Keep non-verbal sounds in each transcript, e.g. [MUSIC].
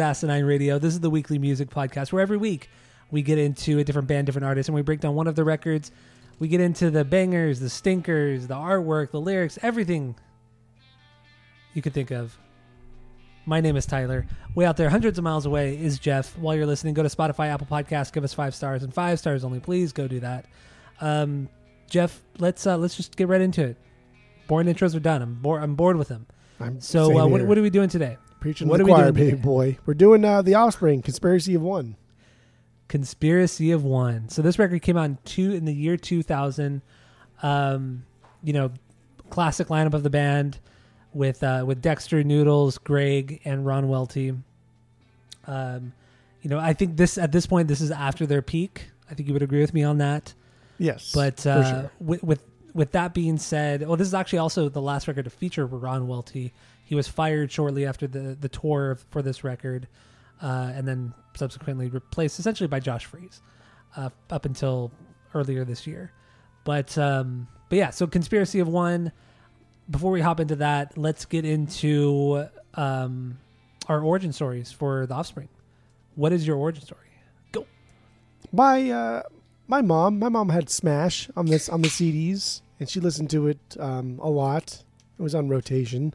Asinine Radio. This is the weekly music podcast where every week we get into a different band, different artist, and we break down one of the records. We get into the bangers, the stinkers, the artwork, the lyrics, everything you could think of. My name is Tyler. Way out there, hundreds of miles away, is Jeff. While you're listening, go to Spotify, Apple Podcasts, give us five stars and five stars only. Please go do that. Um, Jeff, let's uh, let's just get right into it. Boring intros are done. I'm bored. I'm bored with them. I'm So, uh, what, what are we doing today? Preaching what to the we choir, doing baby boy? We're doing uh, the Offspring, Conspiracy of One. Conspiracy of One. So this record came out in two in the year 2000. Um, you know, classic lineup of the band with uh, with Dexter Noodles, Greg, and Ron Welty. Um, you know, I think this at this point this is after their peak. I think you would agree with me on that. Yes, But uh, sure. with, with with that being said, well, this is actually also the last record to feature Ron Welty. He was fired shortly after the the tour for this record, uh, and then subsequently replaced essentially by Josh Freese, uh, up until earlier this year. But um, but yeah, so conspiracy of one. Before we hop into that, let's get into um, our origin stories for the Offspring. What is your origin story? Go. my uh, my mom, my mom had Smash on this on the CDs, and she listened to it um, a lot. It was on rotation,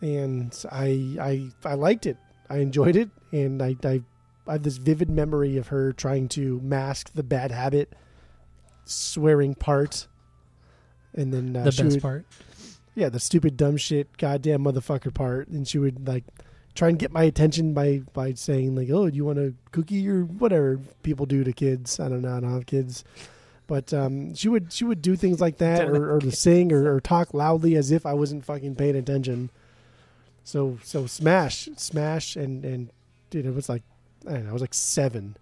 and I I I liked it. I enjoyed it, and I I, I have this vivid memory of her trying to mask the bad habit, swearing part, and then uh, the best would- part. yeah, the stupid dumb shit, goddamn motherfucker part, and she would like try and get my attention by by saying like, "Oh, do you want a cookie or whatever people do to kids?" I don't know, I don't have kids, but um, she would she would do things like that, Don't or, or to sing or, or talk loudly as if I wasn't fucking paying attention. So so smash smash and and dude, it was like I don't know, I was like seven,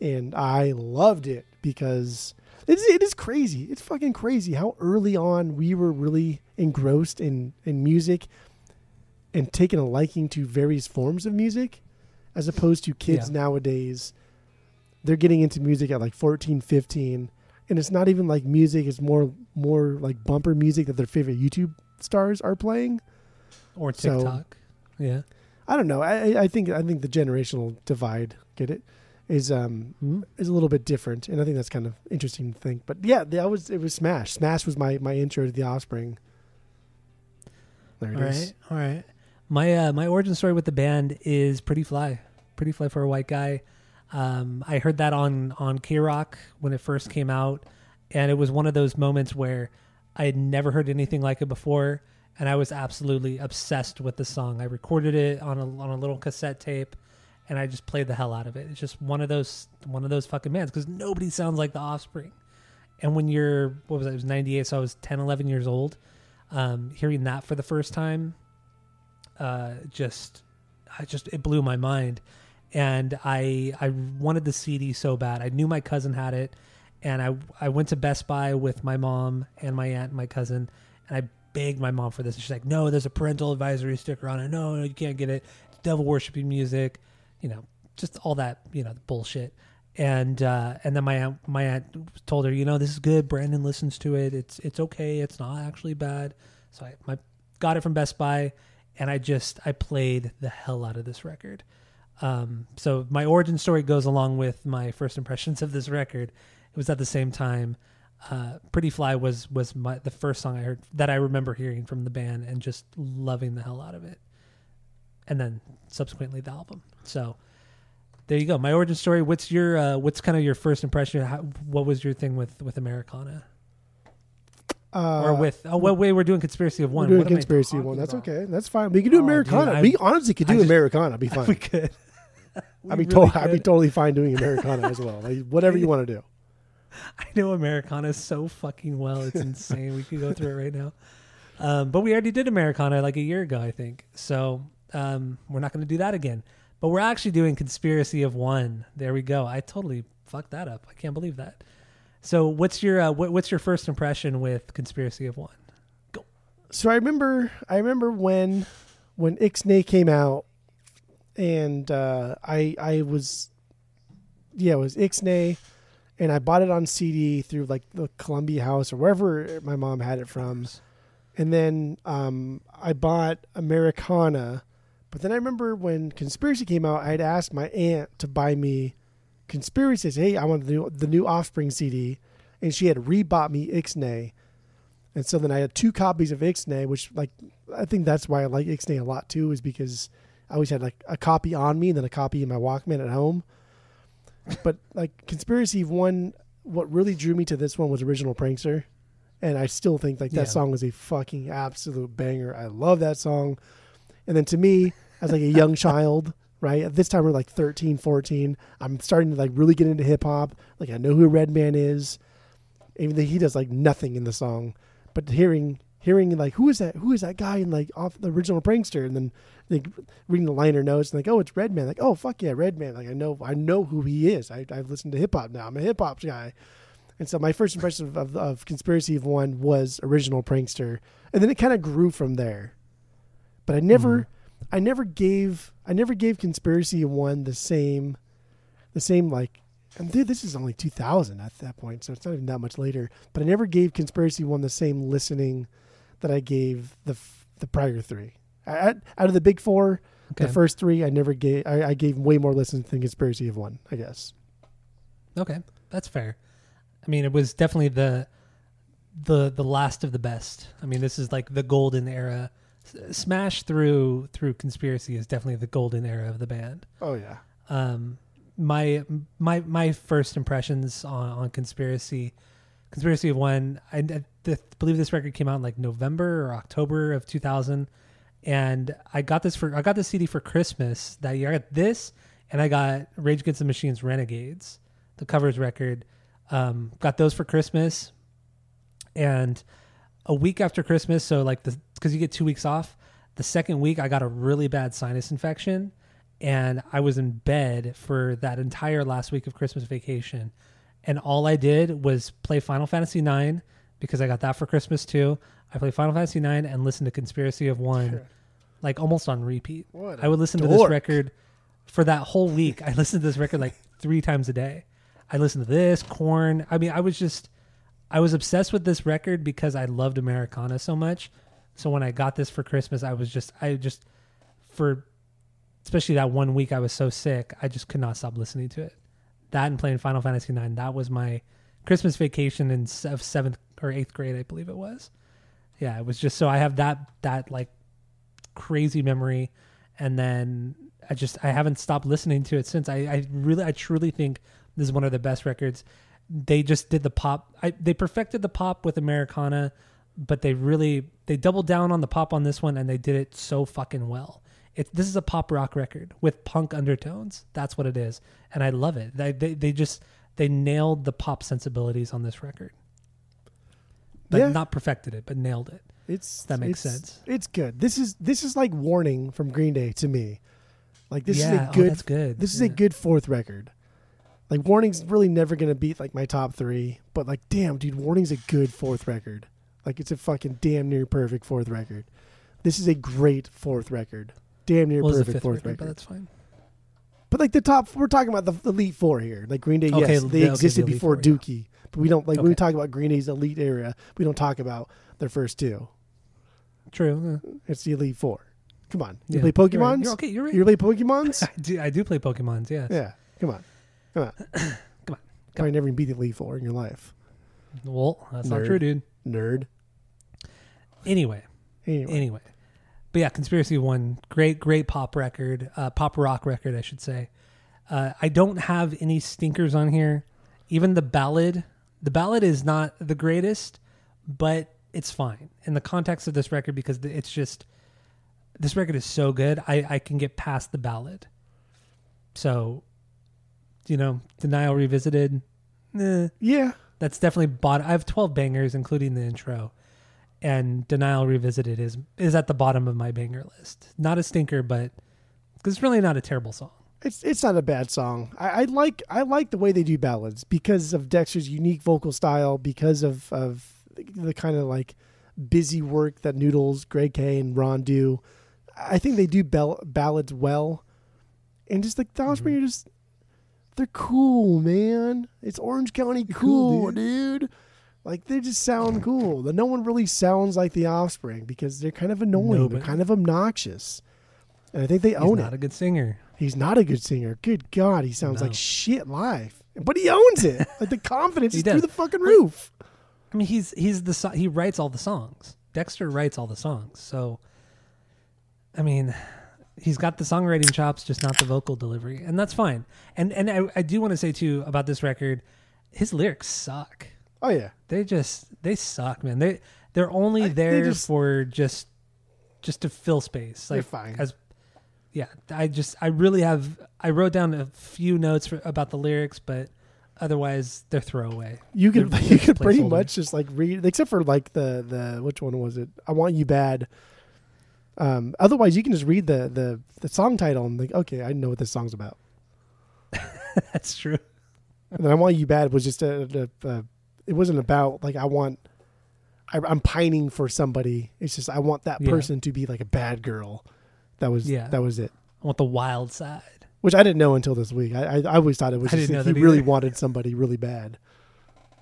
and I loved it because. It's, it is crazy. It's fucking crazy how early on we were really engrossed in, in music and taking a liking to various forms of music as opposed to kids Yeah. nowadays. They're getting into music at like 14, 15. And it's not even like music, it's more more like bumper music that their favorite YouTube stars are playing. Or So- TikTok. yeah. I don't know. I, I- think I think the generational divide, get it, is um Hmm? is a little bit different, and I think that's kind of interesting to think. But yeah, that was it was Smash. Smash was my my intro to the Offspring. There it All is. right, all right. My uh, my origin story with the band is pretty fly, pretty fly for a white guy. Um, I heard that on on KROQ when it first came out, and it was one of those moments where I had never heard anything like it before, and I was absolutely obsessed with the song. I recorded it on a on a little cassette tape, and I just played the hell out of it. It's just one of those one of those fucking bands because nobody sounds like the Offspring. And when you're what was it? It was '98, so I was 10, 11 years old. Um, hearing that for the first time, uh, just I just it blew my mind, and I I wanted the CD so bad. I knew my cousin had it, and I I went to Best Buy with my mom and my aunt and my cousin, and I begged my mom for this. And she's like, "No, there's a parental advisory sticker on it. No, no, you can't get it. It's devil worshiping music, you know, just all that you know bullshit." And uh, and then my aunt my aunt told her, you know, this is good. Brandon listens to it. It's it's okay. It's not actually bad. So I my got it from Best Buy, and I just I played the hell out of this record. Um, so my origin story goes along with my first impressions of this record. It was at the same time. Uh, Pretty Fly was was my the first song I heard that I remember hearing from the band and just loving the hell out of it. And then subsequently the album. So there you go. My origin story. What's your uh, what's kind of your first impression? How, what was your thing with with Americana Uh, or with? Oh, what way we're doing conspiracy of we're one? doing What conspiracy talking one. That's about? okay. That's fine. We can do Oh, dude, Americana. I- we honestly could do just- Americana. Be [LAUGHS] fine. We could. We I'd be really to- I'd be totally fine doing Americana as well. Like whatever you want to do. [LAUGHS] I know Americana so fucking well. It's insane. we could go through it right now. Um, but we already did Americana like a year ago, I think. So um, we're not going to do that again. But we're actually doing Conspiracy of One. There we go. I totally fucked that up. I can't believe that. So what's your uh, what, what's your first impression with Conspiracy of One? Go. So I remember, I remember when when Ixnay came out, and uh, I I was, yeah, it was Ixnay, and I bought it on CD through like the Columbia House or wherever my mom had it from, and then um, I bought Americana, but then I remember when Conspiracy came out, I had asked my aunt to buy me Conspiracy. Says, hey, I want the new, the new Offspring CD, and she had rebought me Ixnay. And so then I had two copies of Ixnay, which like I think that's why I like Ixnay a lot too, is because I always had like a copy on me and then a copy in my Walkman at home. But like Conspiracy One, what really drew me to this one was Original Prankster, and I still think like that Yeah. song is a fucking absolute banger. I love that song. And then to me, as like a young [LAUGHS] child, right at this time we're like 13, 14, I'm starting to like really get into hip hop. Like I know who Redman is, even though he does like nothing in the song but hearing hearing like who is that who is that guy in like off the original prankster and then like reading the liner notes and like oh it's redman. Like oh fuck yeah redman. Like i know i know who he is. I, i've listened to hip-hop now. I'm a hip-hop guy. And so my first impression of, of, of conspiracy of one was original prankster. And then it kind of grew from there. But i never mm-hmm. i never gave i never gave conspiracy of one the same the same like and dude, this is only 2000 at that point, so it's not even that much later. But I never gave Conspiracy One the same listening that I gave the the prior three. I, out of the big four, Okay. the first three, I never gave. I, I gave way more listens than Conspiracy of One. I guess. Okay, that's fair. I mean, it was definitely the the the last of the best. I mean, this is like the golden era. Smash through through conspiracy is definitely the golden era of the band. Oh yeah. Um, my my my first impressions on on conspiracy, conspiracy of one. I, I th- believe this record came out in like November or October of two thousand, and I got this for I got the CD for Christmas that year. I got this, and I got Rage Against the Machine's Renegades, the covers record. Um, got those for Christmas, and a week after Christmas, so like the because you get two weeks off. The second week, I got a really bad sinus infection, and I was in bed for that entire last week of Christmas vacation. And all I did was play Final Fantasy IX because I got that for Christmas too. I played Final Fantasy IX and listened to Conspiracy of One, like almost on repeat. What I would listen to this record for that whole week. I [LAUGHS] listened to this record like three times a day. I listened to this, Corn. I mean, I was just, I was obsessed with this record because I loved Americana so much. So when I got this for Christmas, I was just, I just, for especially that one week I was so sick, I just could not stop listening to it. That and playing Final Fantasy IX, that was my Christmas vacation in of seventh or eighth grade, I believe it was. Yeah, it was just so I have that that like crazy memory, and then I just I haven't stopped listening to it since. I, I really I truly think this is one of the best records. They just did the pop. I, they perfected the pop with Americana, but they really they doubled down on the pop on this one, and they did it so fucking well. It, this is a pop rock record with punk undertones. That's what it is, and I love it. They they, they just they nailed the pop sensibilities on this record. But Yeah. not perfected it, but nailed it. It's That makes it's- sense. It's good. This is this is like Warning from Green Day to me. Like this yeah, is a oh, good. that's good. This is a good fourth record. Like Warning's really never gonna beat like my top three, but like damn, dude, Warning's a good fourth record. Like it's a fucking damn near perfect fourth record. This is a great fourth record. Damn near Well, perfect fourth record, record. but that's fine. But like the top, we're talking about the, the elite four here. Like Green Day, Okay, yes, the- they okay, the existed Elite before Four, yeah. Dookie, but we don't like when we talk about Green Day's elite area, We don't talk about their first two. True. uh, It's the elite four. Come on, you yeah. play You're right. Pokemons. You're okay. You're right. You play Pokemons? [LAUGHS] I do. I do play Pokemons. Yeah. yeah, come on, come on, [CLEARS THROAT] Come on. Probably never even beat the elite four in your life, Well, that's not true, dude. nerd. Anyway, Anyway, anyway, but yeah, Conspiracy One, great, great pop record, uh, pop rock record, I should say. Uh, I don't have any stinkers on here. Even the ballad, the ballad is not the greatest, but it's fine in the context of this record because it's just this record is so good. I I can get past the ballad. So, you know, Denial Revisited, eh, Yeah, that's definitely bottom. I have 12 bangers, including the intro, and Denial Revisited is is at the bottom of my banger list. Not a stinker, but because it's really not a terrible song. It's it's not a bad song. I, I like I like the way they do ballads because of Dexter's unique vocal style, because of of the kind of like busy work that Noodles, Greg K, and Ron do. I think they do bell- ballads well, and just like the Offspring mm-hmm. are just they're cool, man. It's Orange County cool, cool, dude. Like they just sound cool. The no one really sounds like the Offspring because they're kind of annoying. No, they're kind of obnoxious, and I think they He's own not it. Not a good singer. He's not a good singer. Good God, he sounds No. like shit live, but he owns it. [LAUGHS] like the confidence is does. through the fucking roof. I mean, he's he's the so- he writes all the songs. Dexter writes all the songs. So, I mean, he's got the songwriting chops, just not the vocal delivery, and that's fine. And and I, I do want to say too about this record, his lyrics suck. Oh yeah, They just they suck, man. They they're only I- they there just- for just just to fill space. Like fine. as yeah, I just I really have I wrote down a few notes for, about the lyrics, but otherwise they're throwaway. you could They're [LAUGHS] you could pretty much just like read, except for like the the which one was it? I want you bad. Um, otherwise, you can just read the the the song title and like, okay, I know what this song's about. [LAUGHS] That's true. And then I want you bad was just a, a, a it wasn't about like I want. I, I'm pining for somebody. It's just I want that Yeah. person to be like a bad girl. That was Yeah. that was it. I want the wild side. Which I didn't know until this week. I I, I always thought it was I just didn't that know he really either. wanted somebody really bad,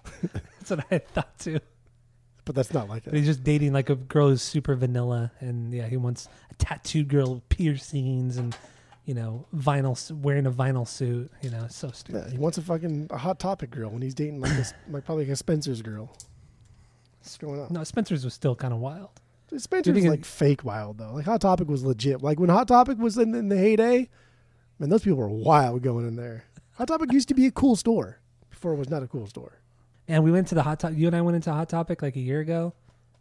[LAUGHS] That's what I thought too. but that's not like But it. he's just dating like a girl who's super vanilla, and yeah, he wants a tattooed girl with piercings and you know vinyl wearing a vinyl suit. You know, it's so stupid. Yeah, he wants a fucking a hot topic girl when he's dating like this, [COUGHS] like probably like a Spencer's girl. What's going on? No, Spencer's was still kind of wild. Think it- like fake wild though. Like Hot Topic was legit. Like when Hot Topic was in, in the heyday, man, those people were wild going in there. Hot Topic used to be a cool store before it was not a cool store. And we went to the hot topic. You and I went into Hot Topic like a year ago,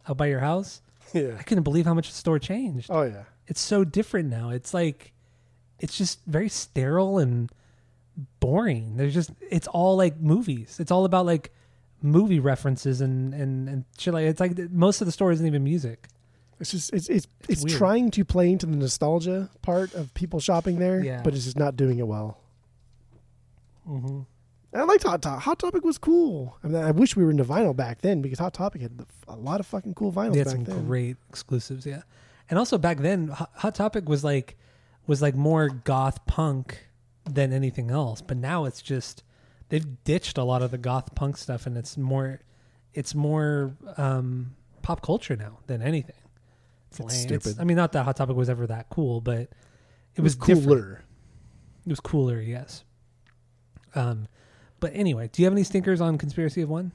out by your house. Yeah. I couldn't believe how much the store changed. Oh yeah. It's so different now. It's like, it's just very sterile and boring. There's just, it's all like movies. It's all about like movie references and and and shit like. It's like most of the store isn't even music. It's just it's it's it's, weird. trying to play into the nostalgia part of people shopping there, Yeah. but it's just not doing it well. Mm-hmm. And I liked Hot Topic. Hot Topic was cool. I mean, I wish we were into vinyl back then because Hot Topic had a lot of fucking cool vinyls They had some then. great exclusives, yeah. And also back then, Hot, Hot Topic was like was like more goth punk than anything else. But now it's just they've ditched a lot of the goth punk stuff, and it's more it's more um, pop culture now than anything. It's, It's lame. It's- stupid. I mean, not that Hot Topic was ever that cool, but it, It was, was different. cooler. It was cooler, yes. Um, but anyway, do you have any stinkers on Conspiracy of One?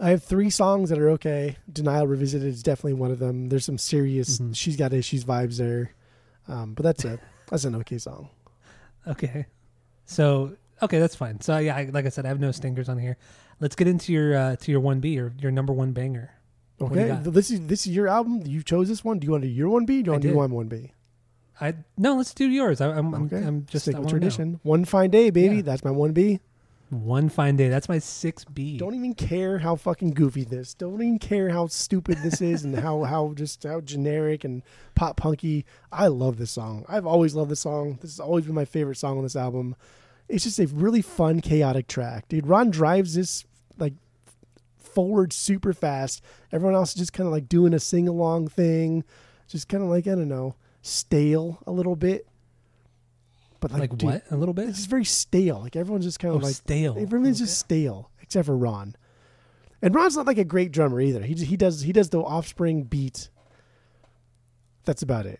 I have three songs that are okay. Denial Revisited is definitely one of them. There's some serious Mhm. she's got issues vibes there. Um, but that's it. That's an okay song. Okay. So okay, that's fine. So yeah, I, like I said, I have no stinkers on here. Let's get into your uh, to your one B or your number one banger. What do you Okay. This is this is your album. You chose this one. Do you want to do your one B? Do you want to do did. one B? I no, let's do yours. I, I'm, Okay. I'm I'm just Stick with wanna know. tradition. One fine day, baby. Yeah. That's my one B. One fine day. That's my six B. Don't even care how fucking goofy this. Don't even care how stupid this is and how how just how generic and pop punky. I love this song. I've always loved this song. This has always been my favorite song on this album. It's just a really fun, chaotic track, dude. Ron drives this like forward super fast. Everyone else is just kind of like doing a sing along thing, just kind of like I don't know, stale a little bit. But like, like dude, what? A little bit. It's just very stale. Like everyone's just kind Oh, of like stale. Everyone's just stale except for Ron. And Ron's not like a great drummer either. He he does he does the Offspring beat. That's about it,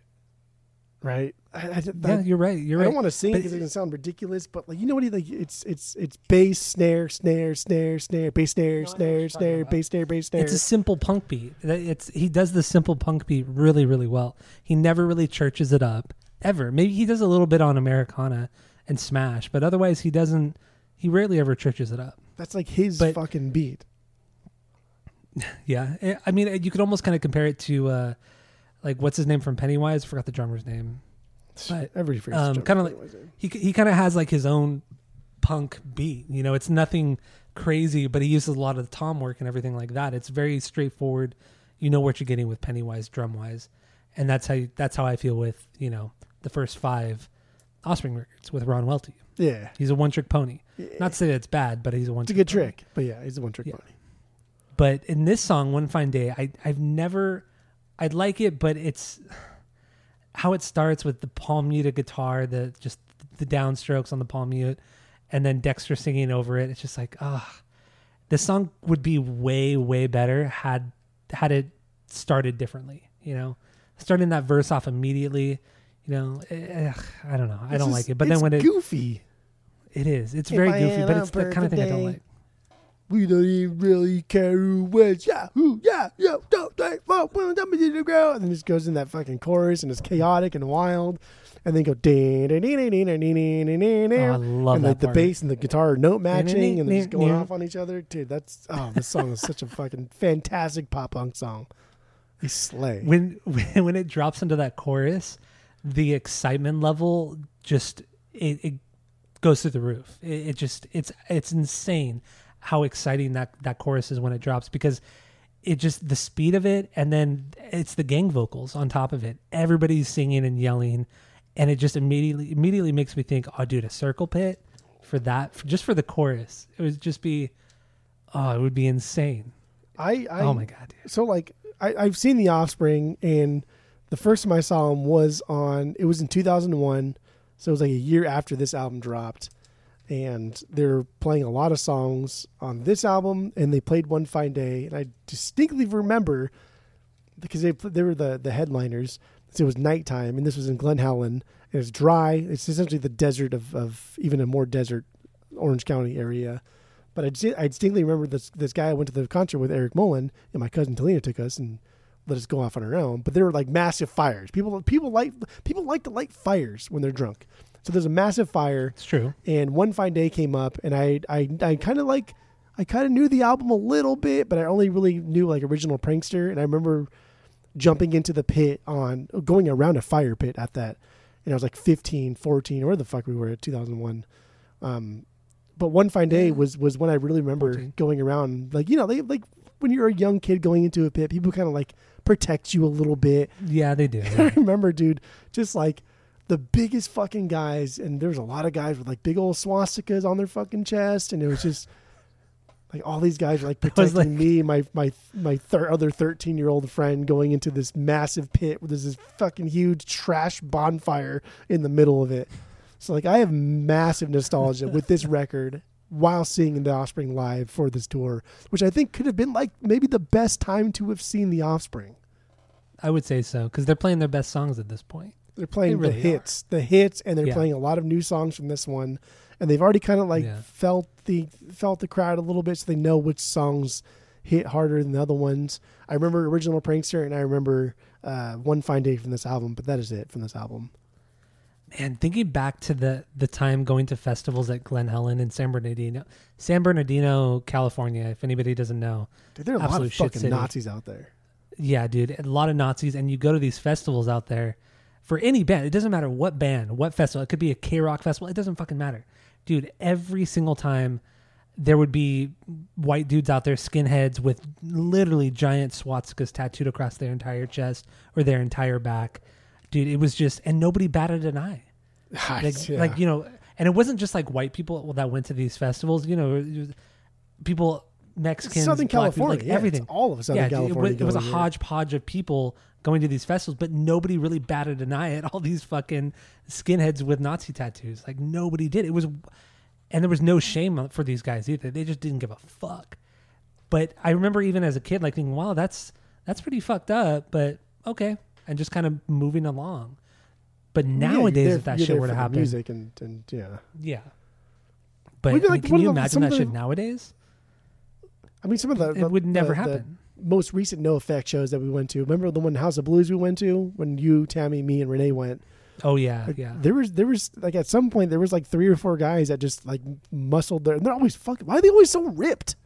right? I, I, yeah, I- you're right. You're I right. don't want to sing But- because it can sound ridiculous, but like you know what he like? It's it's it's bass snare snare snare snare bass snare No, I know what snare snare bass snare bass snare. It's a simple punk beat. It's he does the simple punk beat really, really well. He never really churches it up ever. Maybe he does a little bit on Americana and Smash, but otherwise he doesn't. He rarely ever churches it up. That's like his but- fucking beat. [LAUGHS] Yeah, Eh, I mean, you could almost kind of compare it to uh, like what's his name from Pennywise? I forgot the drummer's name. But, forgets. um, kinda like- He he kind of has like his own punk beat. You know, it's nothing crazy, but he uses a lot of the tom work and everything like that. It's very straightforward. You know what you're getting with Pennywise drum wise, and that's how you, that's how I feel with you know the first five Offspring records with Ron Welty. Yeah. He's a one trick pony. Yeah. Not to say it's bad, but he's a one. It's a good trick. But yeah, he's a one trick Yeah. pony. But in this song, One Fine Day, I I've never I'd like it, but it's how it starts with the palm muted guitar, the just the downstrokes on the palm mute, and then Dexter singing over it. It's just like, ah, this song would be way, way better had had it started differently, you know? Starting that verse off immediately, you know, eh, I don't know. I don't like it. But then when it goofy. it is, it's very goofy, but it's the kind of thing I don't like. We don't even really care who wins. yeah, who, yeah, yeah, don't think, fuck, we don't to the ground. And then just goes in that fucking chorus and it's chaotic and wild. And then go ding, ding, ding, ding, ding, ding, ding, ding. Oh, I love and, that. like, part. the bass and the guitar are note matching and they're just going off on each other. Dude, that's, oh, this song is such a fucking fantastic pop punk song. They slay. When, [LAUGHS] when it drops into that chorus, the excitement level just, it, it goes through the roof. It, it, just it's it's insane how exciting that that chorus is when it drops because it just the speed of it and then it's the gang vocals on top of it. Everybody's singing and yelling and it just immediately immediately makes me think, "Oh dude, a circle pit for that for, just for the chorus. It would just be oh, it would be insane. I, I oh my god, dude. so like I, I've seen The Offspring, and the first time I saw them was on. It was in 2001, so it was like a year after this album dropped, and they're playing a lot of songs on this album, and they played One Fine Day, and I distinctly remember because they they were the the headliners. So it was nighttime, and this was in Glen Helen. And it's dry. It's essentially the desert of, of even a more desert Orange County area. But I, I distinctly remember this this guy I went to the concert with Eric Mullen, and my cousin Talina took us and let us go off on our own. But there were like massive fires. People people like people like to light fires when they're drunk. So there's a massive fire, It's true. and one fine day came up, and I I I kind of like I kind of knew the album a little bit, but I only really knew like original prankster, and I remember jumping into the pit on going around a fire pit at that and I was like 15 14 or the fuck we were at 2001 um but one fine day Yeah. was was when I really remember 14. going around like you know they like when you're a young kid going into a pit people kind of like protect you a little bit Yeah, they do. [LAUGHS] I remember dude just like the biggest fucking guys and there was a lot of guys with like big old swastikas on their fucking chest and it was just like all these guys were like [LAUGHS] protecting like- me my my my thir- other 13 year old friend going into this massive pit where there's this fucking huge trash bonfire in the middle of it so like i have massive nostalgia with this [LAUGHS] record while seeing the offspring live for this tour which i think could have been like maybe the best time to have seen the offspring I would say so because they're playing their best songs at this point. They're playing really the hits, the hits, and they're Yeah. playing a lot of new songs from this one, and they've already kind of like Yeah. felt the felt the crowd a little bit, so they know which songs hit harder than the other ones. I remember original prankster, and I remember uh, one fine day from this album, but that is it from this album. And thinking back to the the time going to festivals at Glen Helen and San Bernardino, San Bernardino, California. If anybody doesn't know, Dude, there are a lot of fucking. Nazis out there. yeah, dude, a lot of Nazis, and you go to these festivals out there for any band. It doesn't matter what band, what festival. It could be a KROQ festival. It doesn't fucking matter, dude. Every single time there would be white dudes out there, skinheads with literally giant swastikas tattooed across their entire chest or their entire back. Dude, it was just, and nobody batted an eye. [SIGHS] like, Yeah. like you know, and it wasn't just like white people that went to these festivals. You know, people, Mexicans, Southern black people, California, like yeah, everything. all of Southern yeah, dude, it California. was, it was a hodgepodge of people going to these festivals, but nobody really batted an eye at all these fucking skinheads with Nazi tattoos. Like nobody did. It was, and there was no shame for these guys either. They just didn't give a fuck. But I remember even as a kid, like thinking, "Wow, that's that's pretty fucked up," but okay, and just kind of moving along. But nowadays, there- if that shit were to happen, music and and yeah. yeah. But I mean, like can you of the- imagine that shit nowadays? I mean, some of the it would never the- happen. Most recent No Effect shows that we went to. Remember the one House of Blues we went to when you, Tammy, me, and Renee went. oh yeah, Like, yeah. There was there was like at some point there was like three or four guys that just like muscled their and they're always fucking why are they always so ripped?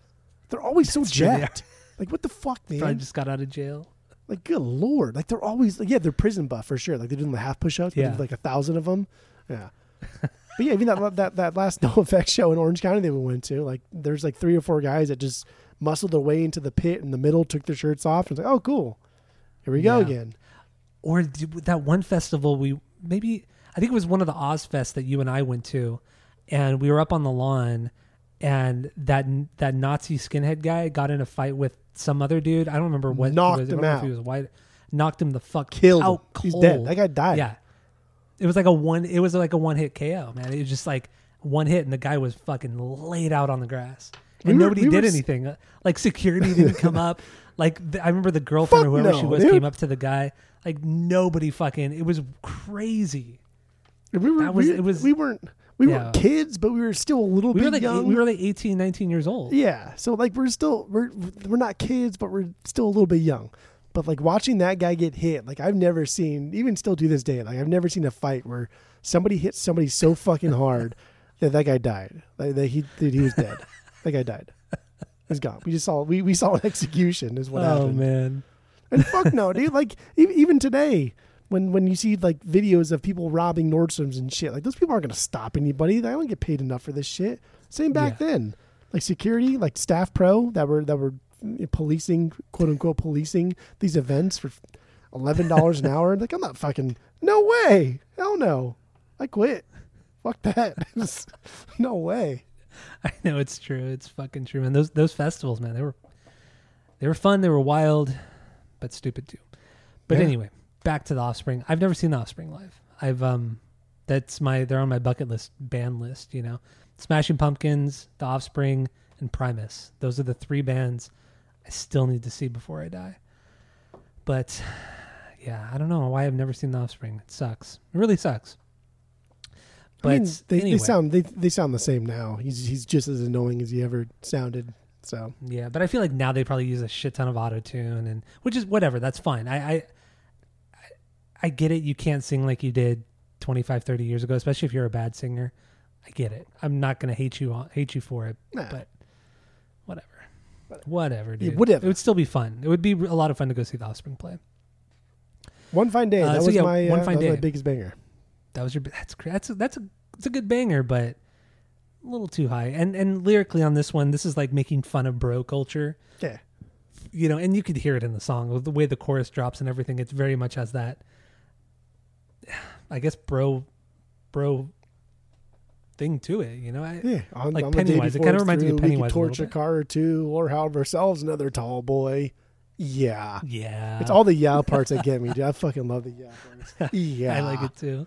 They're always so That's jacked. Like what the fuck, man? Probably just got out of jail. Like good lord. Like they're always like yeah, they're prison buff for sure. Like they're doing the half push ups, yeah. like a thousand of them. Yeah. [LAUGHS] But yeah, even that that that last [LAUGHS] No Effect show in Orange County that we went to, like there's like three or four guys that just muscled their way into the pit in the middle, took their shirts off, and was like, "Oh, cool, here we go Yeah. again." or that one festival we maybe I think it was one of the Ozzfest that you and I went to, and we were up on the lawn, and that that Nazi skinhead guy got in a fight with some other dude. I don't remember what Knocked was. I him don't know if out. he was white. Knocked him the fuck Killed. out him. He's cold. dead. That guy died. Yeah, it was like a one. It was like a one hit KO, man. It was just like one hit, and the guy was fucking laid out on the grass, and We were- nobody we did were s- anything. Like security didn't [LAUGHS] come up. Like the, I remember the girlfriend Fuck or whoever she was dude. came up to the guy. Like nobody fucking. It was crazy. we were. Was- we, it was- we weren't. We Yeah. weren't kids, but we were still a little We bit were like young. we were like 18, 19 years old. Yeah. So like we're still we're we're not kids, but we're still a little bit young. But like watching that guy get hit, like I've never seen, even still to this day, like I've never seen a fight where somebody hit somebody so fucking hard [LAUGHS] that that guy died. Like that he that he was dead. [LAUGHS] that guy died. He's gone. We just saw we, we saw an [LAUGHS] execution is what oh happened. Oh man, And fuck no, dude. Like even today, when when you see like videos of people robbing Nordstroms and shit, like those people aren't gonna stop anybody. They don't get paid enough for this shit. Same back Yeah. then, like security, like staff pro that were that were eh, policing, quote unquote, policing these events for eleven dollars an hour. Like I'm not fucking. No way. Hell no. I quit. Fuck that. [LAUGHS] no way. [LAUGHS] I know it's true. It's fucking true. And those those festivals, man, they were they were fun. They were wild, but stupid too. But Yeah. anyway, back to the Offspring. I've never seen the Offspring live. I've um, that's my they're on my bucket list band list. You know, Smashing Pumpkins, the Offspring, and Primus. Those are the three bands I still need to see before I die. But [SIGHS] yeah, I don't know why I've never seen the Offspring. It sucks. It really sucks. But I mean, they, anyway. they sound they they sound the same now. He's he's just as annoying as he ever sounded. So Yeah, but I feel like now they probably use a shit ton of auto tune and which is whatever, that's fine. I, I I get it you can't sing like you did 25 30 years ago, especially if you're a bad singer. I get it. I'm not going to hate you on, hate you for it, Nah. but whatever. Whatever, Yeah, dude. whatever. It would still be fun. It would be a lot of fun to go see the Offspring play. one fine day. Uh, that so was yeah, my One uh, Fine that was my Day. biggest banger. That was your that's that's a, that's a it's a good banger, but a little too high. And and lyrically on this one, this is like making fun of bro culture. Yeah. you know, and you could hear it in the song the way the chorus drops and everything. It's very much has that, I guess, bro, bro thing to it. You know, I, Yeah, on, Like on Pennywise. It kinda it's reminds me of through, we Pennywise a little torch a bit. car or two, or have ourselves another tall boy. Yeah, yeah, it's all the yeah parts that get me. Dude. I fucking love the yeah parts. Yeah, [LAUGHS] I like it too.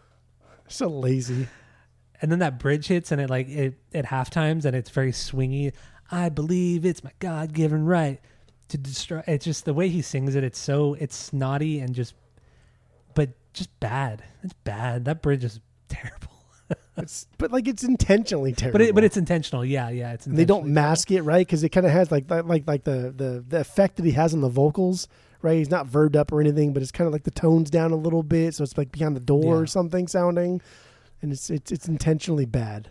So lazy. And then that bridge hits, and it like it at half times, and it's very swingy. I believe it's my God given right to destroy. It's just the way he sings it. It's so it's snotty and just, but just bad. It's bad. That bridge is [LAUGHS] terrible. It's but like it's intentionally terrible. But it, but it's intentional. Yeah, yeah. It's they don't mask it right because it kind of has like like like the the the effect that he has on the vocals. Right, he's not verved up or anything, but it's kind of like the tones down a little bit, so it's like behind the door Yeah. or something sounding, and it's it's it's intentionally bad.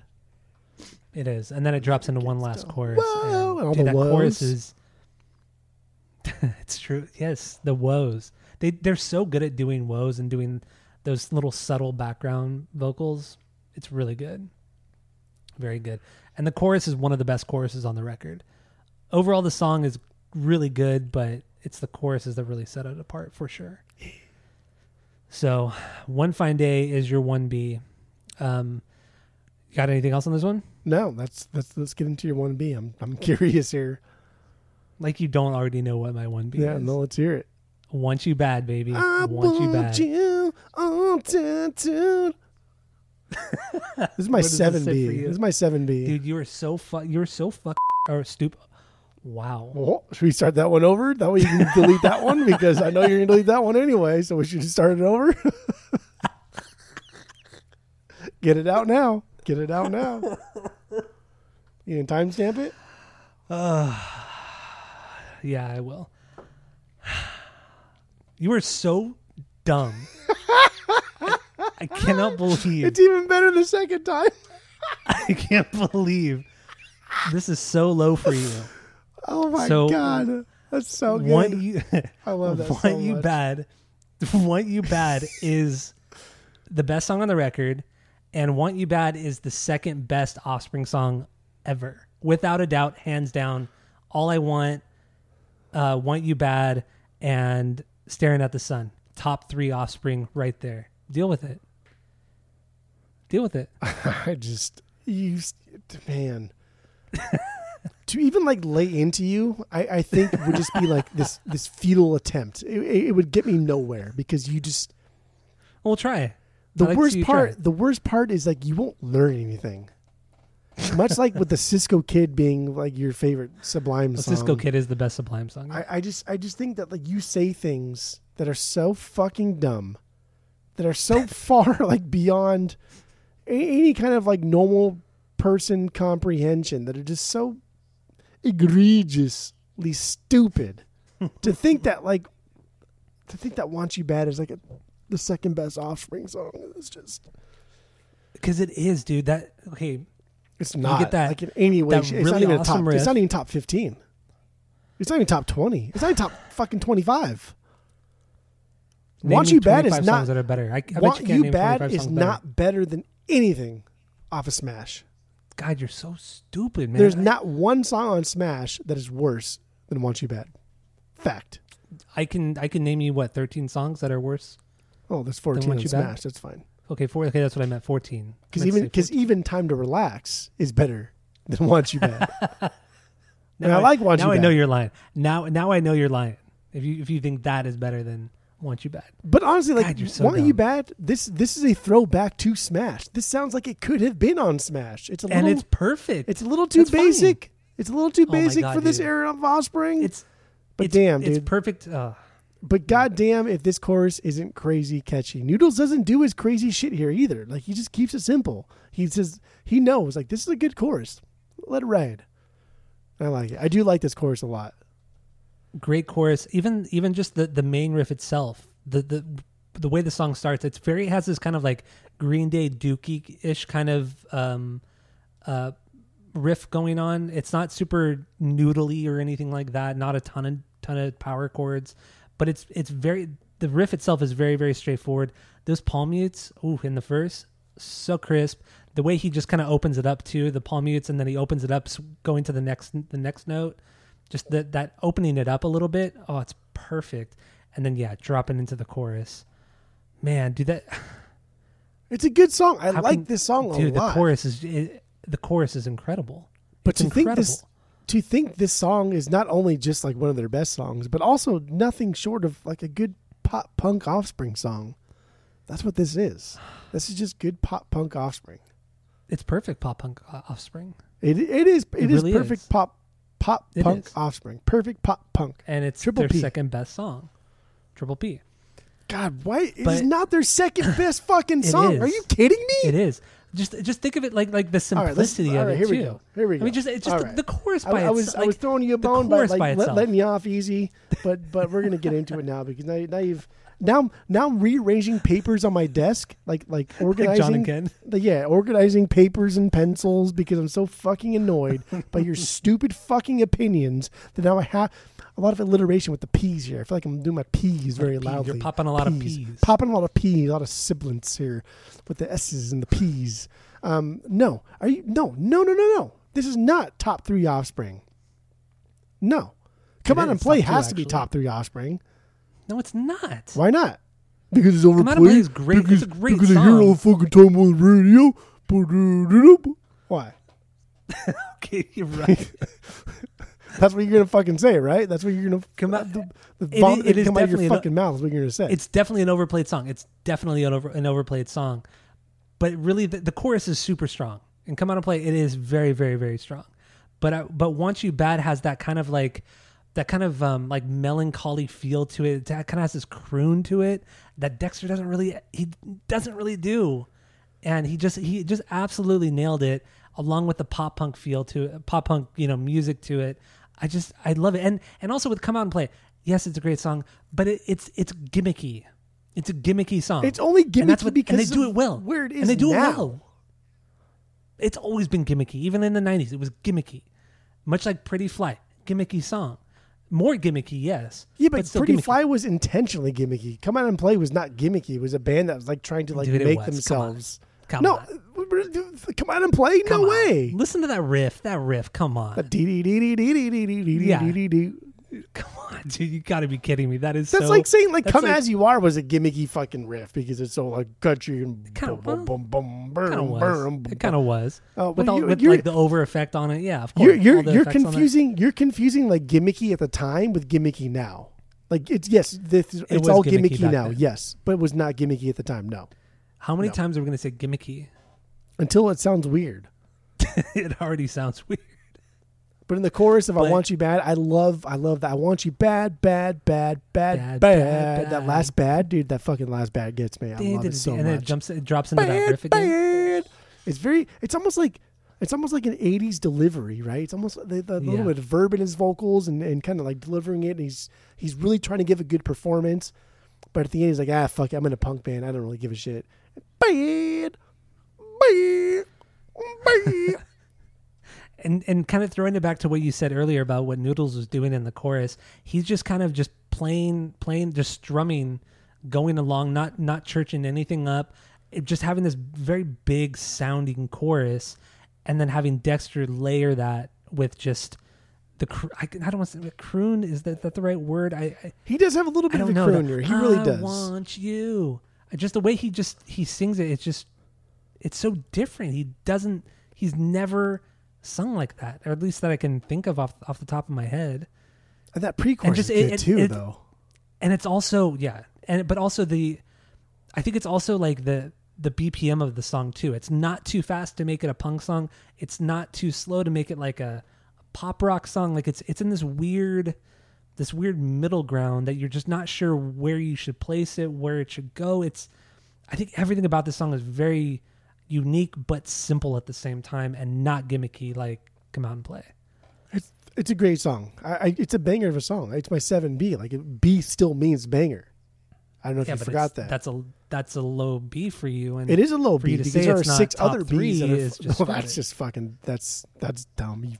It is, and then it drops into one last chorus. Whoa, and all dude, the that chorus woes. is. [LAUGHS] it's true. Yes, the woes. They they're so good at doing woes and doing those little subtle background vocals. It's really good. Very good. And the chorus is one of the best choruses on the record. Overall, the song is really good, but it's the choruses that really set it apart for sure. So, one fine day is your one B. Um, got anything else on this one? No, that's that's let's get into your one B. I'm I'm [LAUGHS] curious here. Like you don't already know what my one B Yeah, is. no, let's hear it. Want you bad, baby. I Want you bad. you tattooed. [LAUGHS] this is my What does this seven B. This is my seven B. Dude, you are so fu- you're so fuck or stupid. Wow. Oh, should we start that one over? That way you can delete that one [LAUGHS] because I know you're gonna delete that one anyway. So we should just start it over. [LAUGHS] Get it out now. Get it out now. [LAUGHS] You can timestamp it. [SIGHS] Yeah, I will. [SIGHS] You are so dumb. I cannot believe It's even better the second time. I can't believe this is so low for you. Oh my So, god, that's so good. Want you I love that [LAUGHS] Want so You. Bad. [LAUGHS] Want You Bad is the best song on the record And Want You Bad is the second best Offspring song ever. Without a doubt, hands down. All I Want, uh, Want You Bad, and Staring at the Sun. Top three Offspring right there. Deal with it. Deal with it. [LAUGHS] I just you man. To even like lay into you, I, I think would just be like this [LAUGHS] this futile attempt. It, it would get me nowhere because you just We'll try. the like worst part. The worst part is like you won't learn anything. Much like with the Cisco Kid being like your favorite Sublime The song. Cisco Kid is the best Sublime song. I, I just I just think that like you say things that are so fucking dumb, that are so [LAUGHS] far like beyond any kind of like normal person comprehension that are just so egregiously stupid. to think that like to think that "Want You Bad" is like a, the second best Offspring song It's just Because it is, dude. That okay. it's not get that- like in any way. It's not even awesome top. It's not even top fifteen. It's not even top twenty. It's not even top fucking twenty five. Want You Bad is not. songs that are better. I, I Want you can't You name Bad is better. not better than anything off of Smash. God, you're so stupid, man. There's not one song on Smash that is worse than Want You Bad. Fact. I can I can name you what 13 songs that are worse. Oh, there's 14 Want on You Bad? Smash. That's fine. Okay, four. Okay, that's what I meant. 14. Because even because even Time to Relax is better than Want You Bad. [LAUGHS] now and I like Want now You I know you're lying. Now now I know you're lying. If you if you think that is better than Want You Bad. but honestly, like God, so Want You. Bad, this this is a throwback to Smash. This sounds like it could have been on Smash. It's a And it's perfect. it's a little too That's basic. It's a little too Oh basic God, for this era of Offspring. it's but it's, damn, it's dude. perfect. Uh, But goddamn, if this chorus isn't crazy catchy, Noodles doesn't do his crazy shit here either. Like he just keeps it simple. He says he knows like this is a good chorus. Let it ride. I like it. I do like this chorus a lot. Great chorus. Even even just the the main riff itself. The the the way the song starts, it's very it has this kind of like Green Day Dookie ish kind of um uh riff going on. It's not super noodly or anything like that. Not a ton of ton of power chords, but it's it's very the riff itself is very very straightforward. Those palm mutes, ooh, in the verse, so crisp. The way he just kind of opens it up too, the palm mutes, and then he opens it up, going to the next the next note. Just that that opening it up a little bit. Oh, it's perfect. And then yeah, dropping into the chorus. Man, do that [SIGHS] It's a good song. I How like can- this song a dude, the chorus is it, the chorus is incredible. but it's to think this to think this song is not only just like one of their best songs, but also nothing short of like a good pop punk offspring song. That's what this is. This is just good pop punk offspring. it's perfect pop punk uh, offspring. It it is it It is really perfect is. pop pop It punk is. offspring. Perfect pop punk. and it's Triple their P. second best song. Triple P. God, why it is not their second [LAUGHS] best fucking song? is. Are you kidding me? It is. Just just think of it like like the All right, simplicity all of right, it here too. we go. Here we go. I mean, just it's just the, right. the chorus by I was itself. I was throwing you a bone by like by let, letting you off easy, [LAUGHS] but but we're gonna get into it now because now now you've now now I'm rearranging papers on my desk like like like organizing Ken. [LAUGHS] the- yeah organizing papers and pencils because I'm so fucking annoyed by your [LAUGHS] stupid fucking opinions that now I have a lot of alliteration with the P's here. I feel like I'm doing my P's very P's. loudly. You're popping a lot of P's. Popping a lot of P's, a lot of sibilants here with the S's and the P's. Um, no, are you? No, no, no, no, no. This is not top three Offspring. No, come It on and play has to be top three Offspring. No, it's not. Why not? Because it's Come On and Play overplayed. is great. It's a great because I hear song. all the fucking time on the radio. Why? [LAUGHS] Okay, you're [LAUGHS] right. That's what you're gonna fucking say, right? That's what you're gonna Come uh, out- The, the It is- it that is come out of your definitely an- fucking mouth is what you're gonna say. it's definitely an overplayed song. It's definitely an over an overplayed song, but really the, the chorus is super strong. And come out and play. It is very very very strong. But I, but once you bad has that kind of like that kind of um like melancholy feel to it. That kind of has this croon to it that Dexter doesn't really he doesn't really do, and he just he just absolutely nailed it along with the pop punk feel to it, pop punk you know music to it. I just I love it, and and also with come out and play. Yes, it's a great song, but it, it's it's gimmicky. It's a gimmicky song. It's only gimmicky and that's what, because and they do it well. where it is and they do now. it well. It's always been gimmicky. Even in the '90s, it was gimmicky, much like "Pretty Fly," gimmicky song. More gimmicky, yes. Yeah, but, but Pretty gimmicky. Fly was intentionally gimmicky. Come on and Play was not gimmicky. It was a band that was like trying to like Dude, make themselves. Come no, on. Uh, come on and play. Come no on. way. Listen to that riff. That riff. Come on. Yeah. Come on, [LAUGHS] dude. You got to be kidding me. That is That's so. like saying like "Come like- as You Are" was a gimmicky fucking riff because it's so like country and Kinda- boom, boom, boom, boom, kind of boom, was. It kind of was. Oh, with well, all, you- with like the over effect on it. Yeah, of course. You're you're you're it. confusing. You're confusing like gimmicky at the time with gimmicky now. Like it's yes, this, it's was all gimmicky gimmicky, now. then. Yes, but it was not gimmicky at the time. No, How many No. times are we going to say gimmicky? until it sounds weird. [LAUGHS] it already sounds weird. But in the chorus of "I Want You Bad," I love, I love that. I want you bad, bad, bad, bad, Bad, bad. That last bad, dude. That fucking last bad gets me. I love it so and much. then it jumps, it drops into that riff again. It's very. It's almost like. It's almost like an '80s delivery, right? It's almost the, the Yeah. little bit of verb in his vocals and, and kind of like delivering it. And he's he's really trying to give a good performance, but at the end he's like, ah, fuck, it, I'm in a punk band. I don't really give a shit. Bad, bad, bad. And and kind of throwing it back to what you said earlier about what Noodles was doing in the chorus, he's just kind of just playing, playing, just strumming, going along, not not churching anything up, it- just having this very big sounding chorus, and then having Dexter layer that with just the cr- I, I don't want to say croon is that that the right word? I, I He does have a little bit of a that, crooner. He really I does. I want you. Just the way he just he sings it, it's just it's so different. He doesn't. He's never sung like that, or at least that I can think of off off the top of my head. And that pre-chorus just- is it- good it- too, it- though. And it's also yeah, and but also the, I think it's also like the the BPM of the song too. It's not too fast to make it a punk song. It's not too slow to make it like a, a pop rock song. Like it's it's in this weird this weird middle ground that you're just not sure where you should place it, where it should go. It's I think everything about this song is very unique but simple at the same time and not gimmicky like come out and play. It's it's a great song. I, I it's a banger of a song. It's my seven B. Like B still means banger. I don't know if you forgot that. That's a that's a low B for you and It is a low B because there are six other Bs that are. just well, [LAUGHS] that's just fucking. That's that's dumb. You,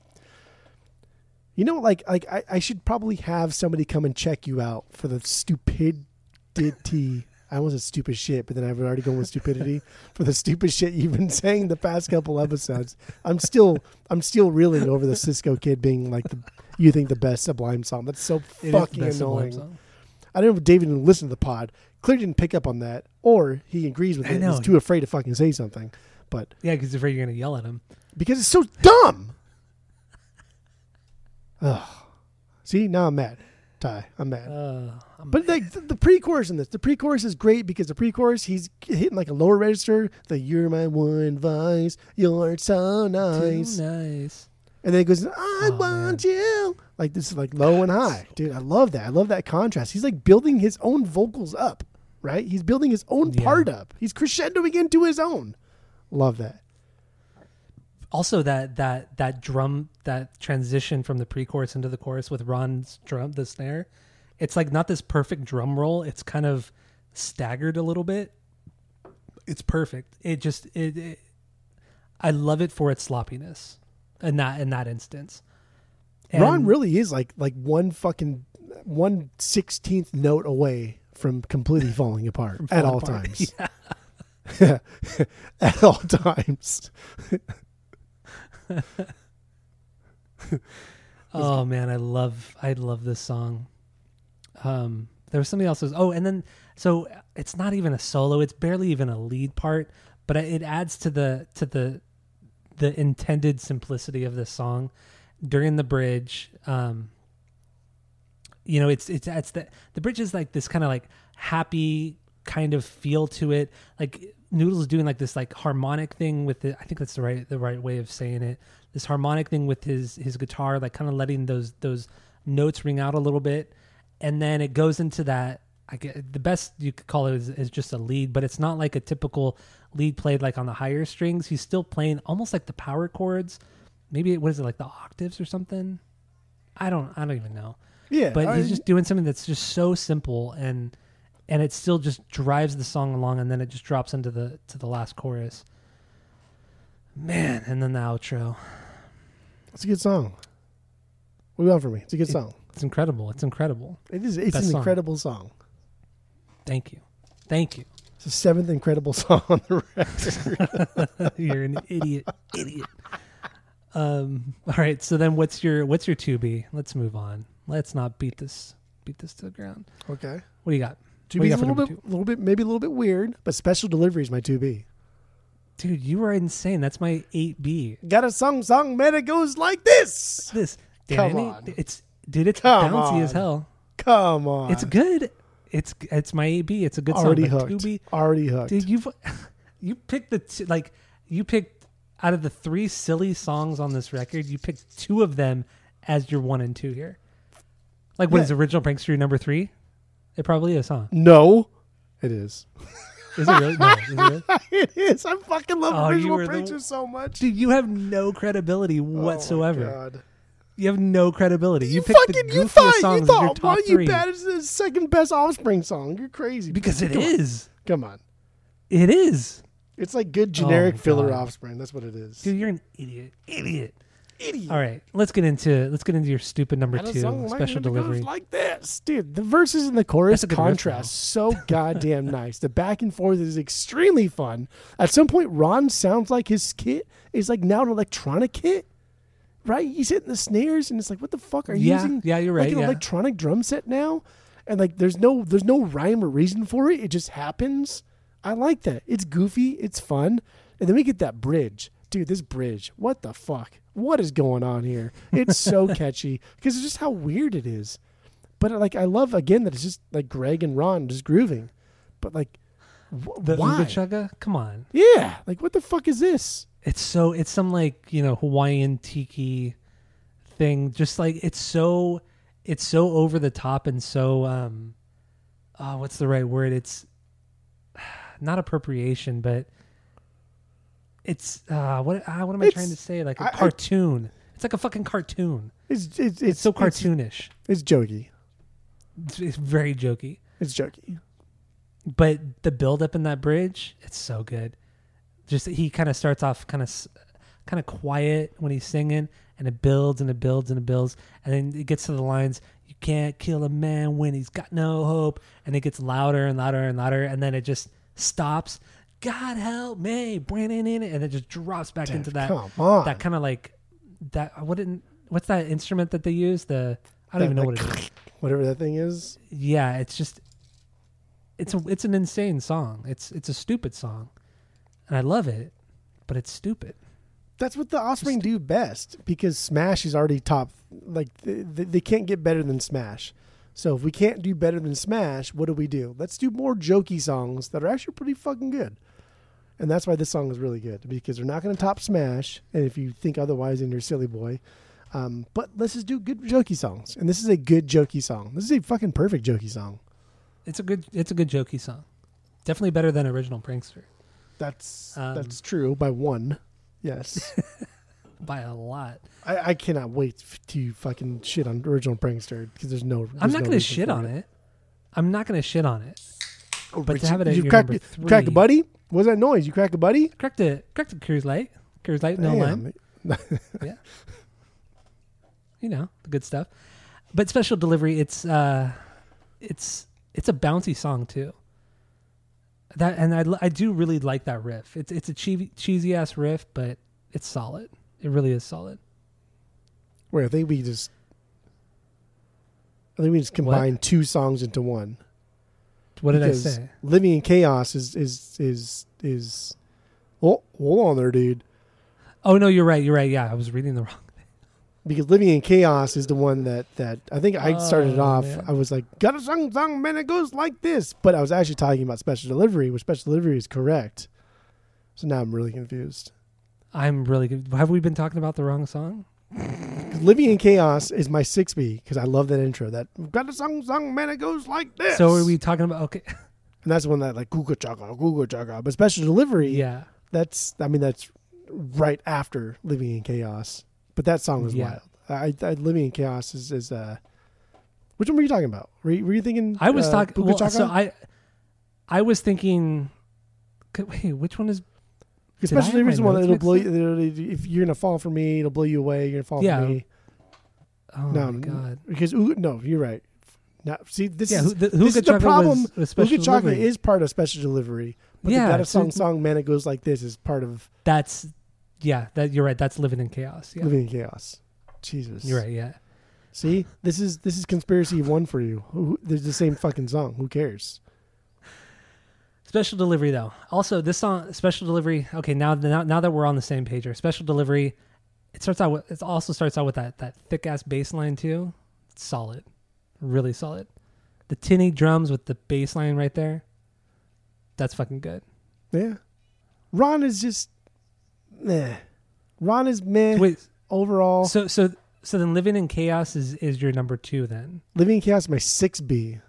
you know, like like I, I should probably have somebody come and check you out for the stupidity. I almost said stupid shit, but then I've already gone with stupidity [LAUGHS] for the stupid shit you've been saying the past couple episodes. I'm still I'm still reeling over the Cisco kid being like the you think the best Sublime song. That's so It fucking annoying. I don't know if David even listened to the pod. Clearly didn't pick up on that, or he agrees with I it. know. He's too afraid to fucking say something. But Yeah, because you're afraid you're gonna yell at him. because it's so dumb. Ugh. See, now I'm mad. Ty, I'm mad. Uh, I'm- but like the, the pre-chorus in this, the pre-chorus is great because the pre-chorus he's hitting like a lower register. The "You're my one vice, you're so nice," too nice. and then it goes, "I Oh, want you." Like this is like low and high, dude. I love that. I love that contrast. He's like building his own vocals up, right? He's building his own Yeah. part up. He's crescendoing into his own. Love that. Also, that that that drum that transition from the pre-chorus into the chorus with Ron's drum, the snare, it's like not this perfect drum roll. It's kind of staggered a little bit. It's perfect. It just it, it I love it for its sloppiness, in that in that instance. Ron really is like like one fucking one sixteenth note away from completely [LAUGHS] falling apart at all apart. times. Yeah. [LAUGHS] at all times. [LAUGHS] [LAUGHS] Oh man, I love I love this song. Um, there was something else. was- oh, and then so it's not even a solo. It's barely even a lead part, but it adds to the to the the intended simplicity of this song during the bridge. Um, you know, it's it's it's the the bridge is like this kind of like happy kind of feel to it. Like Noodles is doing like this like harmonic thing with it. I think that's the right the right way of saying it. This harmonic thing with his his guitar, like kind of letting those those notes ring out a little bit, and then it goes into that. I get the best you could call it is, is just a lead, but it's not like a typical lead played like on the higher strings. He's still playing almost like the power chords. Maybe what is it like the octaves or something? I don't I don't even know Yeah. but I- he's just doing something that's just so simple and and it still just drives the song along and then it just drops into the to the last chorus man and then the outro it's a good song. What do you want from me? It's a good It- song. it's incredible it's incredible It is it's best an song. incredible song. thank you thank you It's the seventh incredible [LAUGHS] song on the record. [LAUGHS] You're an idiot, idiot. Um. All right. So then, what's your what's your two B? Let's move on. Let's not beat this beat this to the ground. okay. What do you got, Two What B is a little bit, little bit, maybe a little bit weird, but special delivery is my two B. dude? You are insane. That's my eight B. Got a song, song, man. It goes like this. This. Come Danny, on. It's dude. It's Come bouncy as hell. Come on. It's good. It's it's my eight B. It's a good already song. Hooked. 2B, Already hooked. dude, you've [LAUGHS] you picked the like you picked out of the three silly songs on this record. You picked two of them as your one and two here. Like what Yeah. is original prankster number three? It probably is, huh? no, it is. [LAUGHS] Is it really? No, is it really? [LAUGHS] it is. I fucking love Oh, you original were the- so much. Dude, you have no credibility Oh my whatsoever. God. you have no credibility. You, You, picked fucking the you goofiest thought songs you thought why three you bad is the second best Offspring song. You're crazy. because it Come on. Come on. It is. It's like good generic Oh, filler. Offspring. That's what it is. Dude, you're an idiot. Idiot. Idiot. All right, let's get into let's get into your stupid number two like special goes delivery. like this, dude. The verses and the chorus contrast so goddamn nice. The back and forth is extremely fun. At some point, Ron sounds like his kit is like now an electronic kit, right? He's hitting the snares, and it's like, what the fuck are you Yeah, using? yeah, you're right, Like an yeah. electronic drum set now, and like there's no there's no rhyme or reason for it. It just happens. I like that. It's goofy. It's fun, and then we get that bridge, dude. This bridge, what the fuck? What is going on here? It's so [LAUGHS] catchy because it's just how weird it is. But like, I love again that it's just like Greg and Ron just grooving. But like, wh- The why? Uga Chugga? Come on. Yeah, like what the fuck is this? It's so it's some like, you know, Hawaiian tiki thing. Just like it's so it's so over the top and so um oh, what's the right word? It's [SIGHS] not appropriation, but it's uh what uh, what am I It's- trying to say? Like a I- I- cartoon. it's like a fucking cartoon. It's it's it's, It's so cartoonish. it's jokey. It's, it's very jokey. It's jokey. but the build up in that bridge it's so good just he kind of starts off kind of kind of quiet when he's singing and it builds and it builds and it builds and then it gets to the lines you can't kill a man when he's got no hope and it gets louder and louder and louder and then it just stops god help me Brandon in it and it just drops back Dude, into that come on. that kind of like that what didn't what's that instrument that they use the i don't That, even know what it is [LAUGHS] Whatever that thing is. yeah, it's just it's a it's an insane song. It's it's a stupid song, and I love it, but it's stupid. That's what the Offspring do best because Smash is already top. Like they, they can't get better than Smash. So if we can't do better than Smash, what do we do? Let's do more jokey songs that are actually pretty fucking good. And that's why this song is really good because they're not going to top Smash. And if you think otherwise, then you're silly boy. Um, but let's just do good jokey songs. And this is a good jokey song. This is a fucking perfect jokey song. It's a good it's a good jokey song. Definitely better than original prankster That's Um, that's true by one. Yes, [LAUGHS] by a lot. I, I cannot wait to fucking shit on original prankster because there's no. I'm not no gonna shit on it. I'm not gonna shit on it. Oh, But to have it you your crack, number you crack a three- buddy? What's that noise? You crack a buddy? Correct it. Correct it. Cruise light. Cruise light. No lime. [LAUGHS] yeah, you know the good stuff but special delivery it's uh it's it's a bouncy song too that and i, I do really like that riff it's it's a cheesy, cheesy ass riff but it's solid it really is solid Wait, I think we just. I think we just combined two songs into one. what did i say Living in Chaos is is is is. Oh, hold on there, dude. oh no you're right you're right yeah i was reading the wrong thing. Because Living in Chaos is the one that that I think I oh, started Oh, off. man. I was like, "Got a song, song, man, it goes like this," but I was actually talking about special delivery, which special delivery is correct. So now I'm really confused. I'm really good have we been talking about the wrong song [LAUGHS] Living in Chaos is my six B because I love that intro. That got a song, song, man, it goes like this. so are we talking about okay [LAUGHS] And that's one that like Google Chaka, Google Chaka. But special delivery, yeah that's I mean that's right after Living in Chaos. But that song was Yeah. wild. I, I Living in Chaos is is uh, which one were you talking about? Were you, were you thinking? i was uh, talking well, so i i was thinking wait which one is Because did I special have my delivery is the one notes that'll blow you. it'll- If you're gonna fall for me, it'll blow you away. You're gonna fall Yeah. for me. oh no, my god because ooh, no, you're right. Now, see, this yeah, is who, the, this is the Chocolate problem. was, was special Hookah Chocolate delivery. is part of special delivery, but Yeah, the so- Song Song Man It Goes Like This is part of That's yeah. That you're right. That's living in chaos. Yeah, Living in Chaos. Jesus, you're right. Yeah. See, this is this is conspiracy one for you. Who, there's the same fucking song. Who cares? Special delivery though. Also, this song, special delivery. Okay, now now, now that we're on the same page here, special delivery. It starts out. With, it also starts out with that that thick ass bass line too. It's solid, really solid. The tinny drums with the bass line right there. That's fucking good. Yeah, Ron is just meh. Ron is meh Wait, overall. so so so then living in chaos is is your number two then? Living in Chaos, is my six B.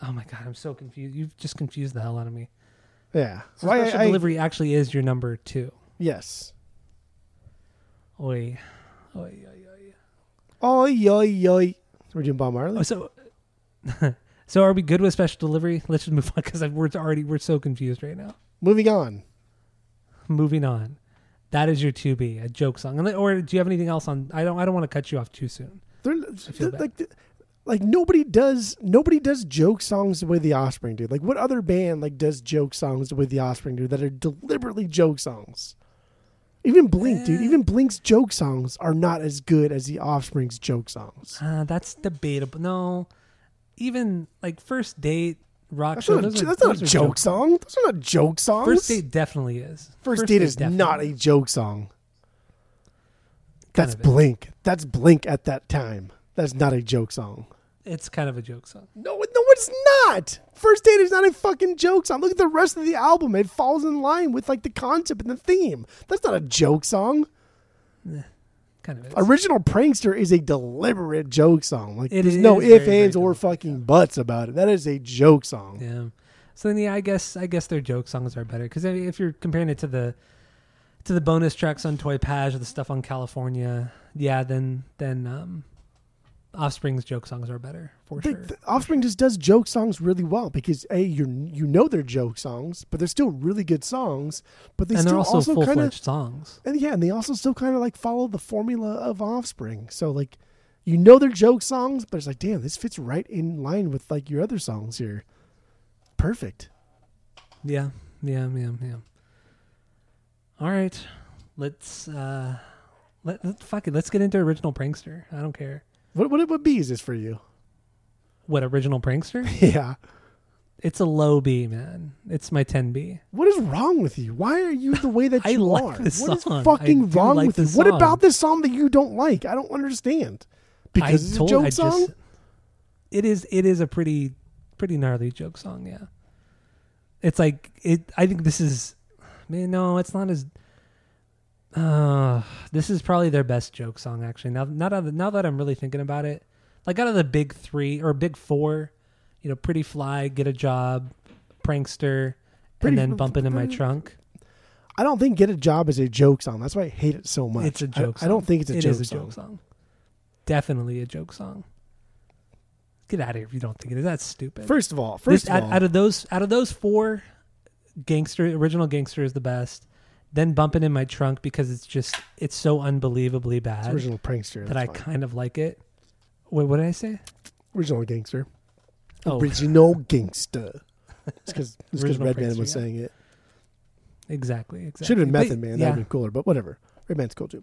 Oh my god, I'm so confused. You've just confused the hell out of me. Yeah, So Why special I- I- delivery actually is your number two. Yes. Oi, oi, oi, oi. Oi oi oi. We're doing Bob Marley. Oh, so, [LAUGHS] so are we good with special delivery? Let's just move on because we're already we're so confused right now. Moving on. Moving on, that is your two B, a joke song. And- Or do you have anything else on? I don't. I don't want to cut you off too soon. They're, they're- like like nobody does nobody does joke songs the way the Offspring do. Like what other band like does joke songs the way the Offspring do that are deliberately joke songs? Even Blink, dude. Even Blink's joke songs are not as good as the Offspring's joke songs. Uh, that's debatable. No, even like first date rock That's show. not, a, those are- that's not a are joke song. Those are not joke songs. First date definitely is. First, date, is definitely not a joke song. Kind That's is. Blink. That's Blink at that time. That's not a joke song. It's kind of a joke song. No, no, it's not. First date is not a fucking joke song. Look at the rest of the album. It falls in line with like the concept and the theme. That's not a joke song. Kind of is. Original Prankster is a deliberate joke song. Like It there's is no ifs, ands, or fucking buts about it. That is a joke song. Yeah. So then, yeah, I guess I guess their joke songs are better because if you're comparing it to the to the bonus tracks on TOYPAJ or the stuff on California, yeah, then then um, Offspring's joke songs are better for The- sure. the Offspring just does joke songs really well because a you you know they're joke songs, but they're still really good songs. But they and still they're also, full kind of fledged songs. and yeah, and they also still kind of like follow the formula of Offspring. So like, you know they're joke songs, but it's like, damn, this fits right in line with like your other songs here. Perfect. Yeah, yeah, yeah, yeah. All right, let's uh, let, let fuck it. Let's get into original prankster. I don't care What what what B is this for you? what original prankster. [LAUGHS] Yeah. it's a low B, man. It's my 10B. What is wrong with you? Why are you the way that [LAUGHS] I you like are? this What is song. I fucking wrong like with you? this What about this song that you don't like? I don't understand. Because I it's a joke I song. just- it is. It is a pretty, pretty gnarly joke song. Yeah. It's like it. I think this is. Man, no, it's not as. Uh, this is probably their best joke song. Actually, now, not out of, now that I'm really thinking about it, like out of the big three or big four, you know, Pretty Fly, Get a Job, Prankster, Pretty- and then Bumping in My Trunk. I don't think "Get a Job" is a joke song. That's why I hate it so much. It's a joke. I, song. don't think it's a, It joke, is a song. joke song. Definitely a joke song. Get out of here if you don't think it is. That's stupid. First of all, This- first out, of all, out of those out of those four, gangster original gangster is the best. Then bumping in my trunk because it's just it's so unbelievably it's bad original prankster. that I fine. kind of like it. Wait, what did I say? original gangster. Oh, Original gangster. It's because [LAUGHS] Redman was yeah. saying it. exactly. Exactly. Should have been But, Method Man. Yeah, That'd been cooler, but whatever. Redman's cool too.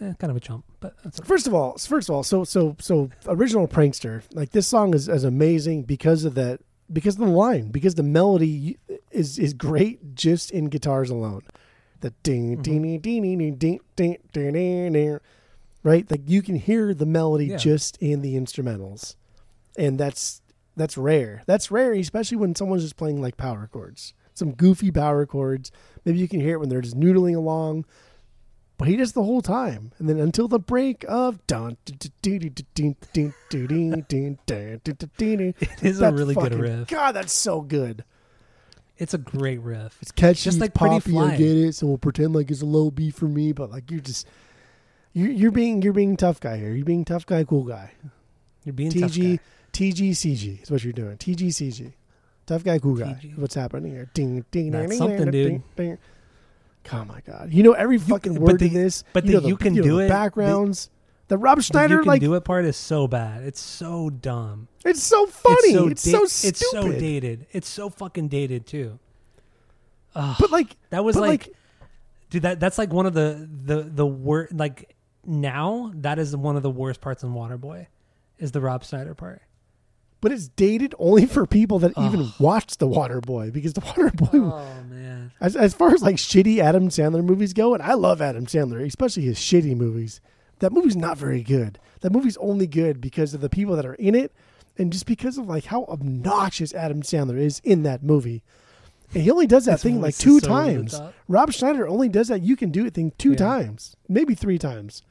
eh, kind of a chump, but that's okay. First of all, first of all, so so so original prankster. Like this song is, is amazing because of that, because of the line, because the melody is is great just in guitars alone. The ding ding mm-hmm. ding ding ding ding ding ding ding, right? Like you can hear the melody yeah. just in the instrumentals, and that's that's rare. That's rare, especially when someone's just playing like power chords, some goofy power chords. Maybe you can hear it when they're just noodling along, but he does the whole time. And then until the break of dawn. [LAUGHS] it is a really good riff. God, that's so good. It's a great riff. It's catchy. Just like poppy, pretty. I get it. So we'll pretend like it's a low B for me, but like you're just you're, you're being you're being tough guy here. You're being tough guy, cool guy. You're being TG TGCG is what you're doing. TGCG. Tough guy, cool guy. What's happening here? Ding ding That's ding something, dude. ding ding. Oh my god! You know every fucking word the- of this. but you the know you can you do the it- Backgrounds. The Rob The Schneider you can like do it part is so bad. It's so dumb. it's so funny. It's so, da- stupid. It's so dated. It's so fucking dated too. Ugh, But like that was like, like dude. That that's like one of the the the worst. Like now, that is one of the worst parts in Waterboy, is the Rob Schneider part. But it's dated only for people that even Ugh. watched The Waterboy because The Waterboy Oh man, as as far as like shitty Adam Sandler movies go, and I love Adam Sandler, especially his shitty movies. That movie's not very good. That movie's only good because of the people that are in it, and just because of like how obnoxious Adam Sandler is in that movie. And he only does that thing like two so times. Rob Schneider only does that "you can do it" thing two Yeah. times, maybe three times.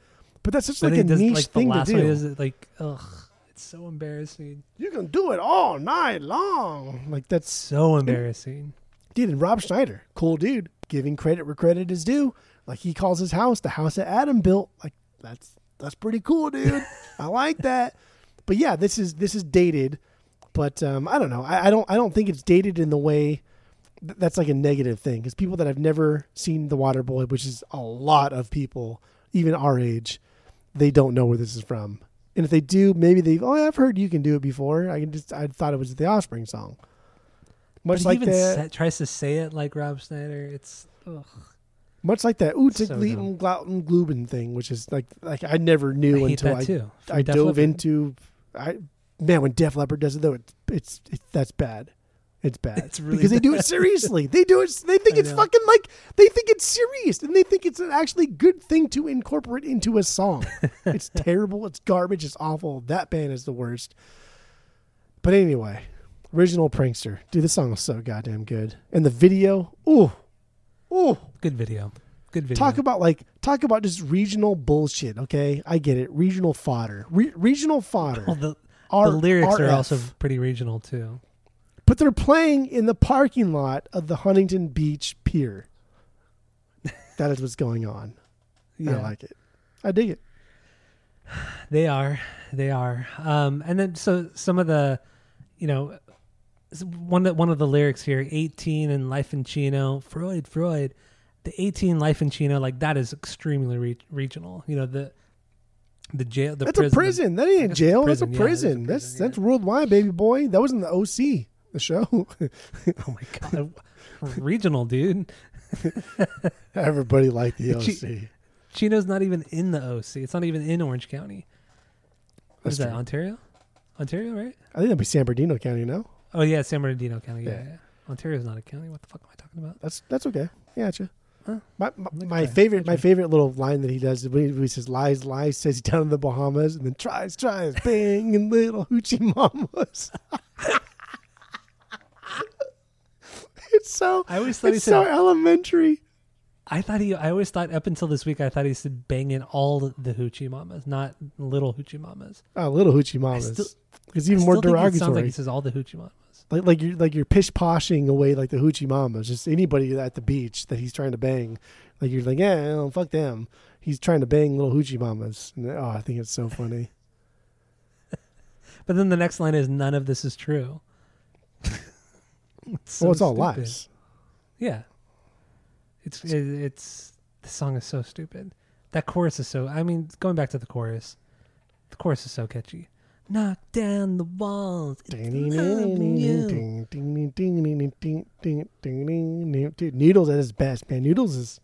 But that's such But like a does, niche like, thing to do. is like, ugh, it's so embarrassing. you can do it all night long. Like that's So embarrassing. dude. And Rob Schneider, cool dude, giving credit where credit is due. Like he calls his house the house that Adam built. Like that's that's pretty cool, dude. [LAUGHS] I like that. But yeah, this is this is dated. But um, I don't know. I, I don't I don't think it's dated in the way th- that's like a negative thing because people that have never seen The Water Boy, which is a lot of people, even our age, they don't know where this is from. And if they do, maybe they've oh I've heard you can do it before. I can just I thought it was the Offspring song. But Much he like even that. sa- tries to say it like Rob Schneider. It's ugh. Much like that Utzig So Gluben thing, which is like like I never knew I until I too. I Def dove Leppard. into I man when Def Leppard does it though it's it's, it's that's bad. It's bad It's really because they do it seriously. They do it. They think I it's know. fucking like they think it's serious and they think it's an actually good thing to incorporate into a song. [LAUGHS] it's terrible. It's garbage. It's awful. That band is the worst. But anyway, original prankster. Dude, this song was so goddamn good, and the video. Ooh, ooh. Good video. Good video. Talk about like talk about just regional bullshit. Okay, I get it. Regional fodder. Re- regional fodder. The, R- the lyrics are also pretty regional too. But they're playing in the parking lot of the Huntington Beach Pier. that is what's going on. Yeah, I like it. I dig it. they are. They are. Um, and then so some of the, you know, one that one of the lyrics here, eighteen and life in Chino, Freud, Freud, the eighteen life in Chino, like that is extremely re- regional. You know the the jail, the That's prison, a prison. That ain't guess jail. it's That's a prison, yeah, is a prison. that's prison, that's worldwide, baby boy. That was in the OC, the show. [LAUGHS] Oh my god, regional dude. [LAUGHS] Everybody liked the OC. Chino's not even in the OC. It's not even in Orange County. What That's is that? true. Ontario? Ontario, right? I think that'd be San Bernardino County. No, Oh yeah, San Bernardino County. Yeah, Yeah. yeah. Ontario's not a county. What the fuck am I talking about? that's that's okay. Yeah, gotcha. Huh. My my, my favorite my favorite little line that he does is when he, he says lies lies says he's down in the Bahamas and then tries tries bang and little hoochie mamas. [LAUGHS] it's so I always thought he said. so elementary. I thought he. I always thought up until this week. I thought he said banging all the hoochie mamas, not little hoochie mamas. Oh, little hoochie mamas. it's I even more still think it sounds derogatory. like he says all the hoochie mamas. like like you're like you're pish poshing away like the hoochie mamas. Just anybody at the beach that he's trying to bang. Like you're like, yeah, oh, fuck them. He's trying to bang little hoochie mamas. And, oh, I think it's so funny. [LAUGHS] But then the next line is none of this is true. [LAUGHS] it's so well, it's all stupid. lies. Yeah. It's it, it's the song is so stupid. That chorus is so. I mean, going back to the chorus, the chorus is so catchy. Knock down the walls. It's loving you. Dude, Noodles at his best, man. Noodles is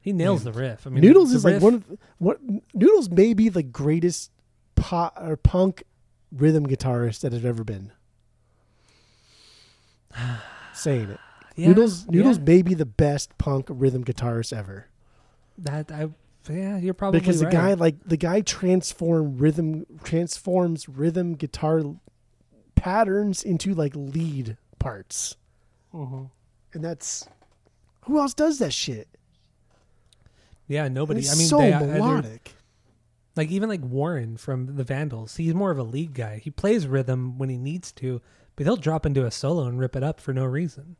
He nails the riff. I mean, Noodles is like one of the, what Noodles may be the greatest pop or punk rhythm guitarist that has ever been. Saying it. yeah, Noodles Noodles yeah. may be the best punk rhythm guitarist ever. That I yeah, you're probably because the guy like the guy transform rhythm transforms rhythm guitar patterns into like lead parts. Mhm. And that's who else does that shit? Yeah, nobody. it's I mean, so they, uh, melodic. like even like Warren from the Vandals. He's more of a lead guy. He plays rhythm when he needs to, but he'll drop into a solo and rip it up for no reason.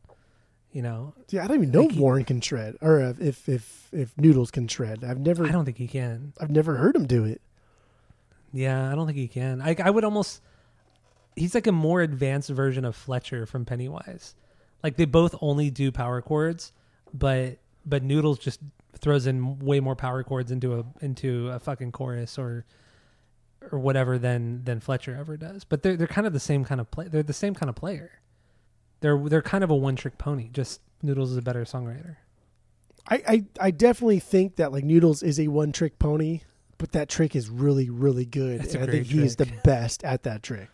You know, Yeah, I don't even know Like if he- Warren can shred or if if if, if Noodles can shred. I've never I don't think he can. I've never heard him do it. Yeah, I don't think he can. I I would almost. He's like a more advanced version of Fletcher from Pennywise. Like they both only do power chords, but but Noodles just throws in way more power chords into a into a fucking chorus or or whatever than than Fletcher ever does. But they're they're kind of the same kind of play. They're the same kind of player. They're they're kind of a one trick pony. Just Noodles is a better songwriter. I, I I definitely think that like Noodles is a one trick pony, but that trick is really really good. It's a and I think great he is the best at that trick.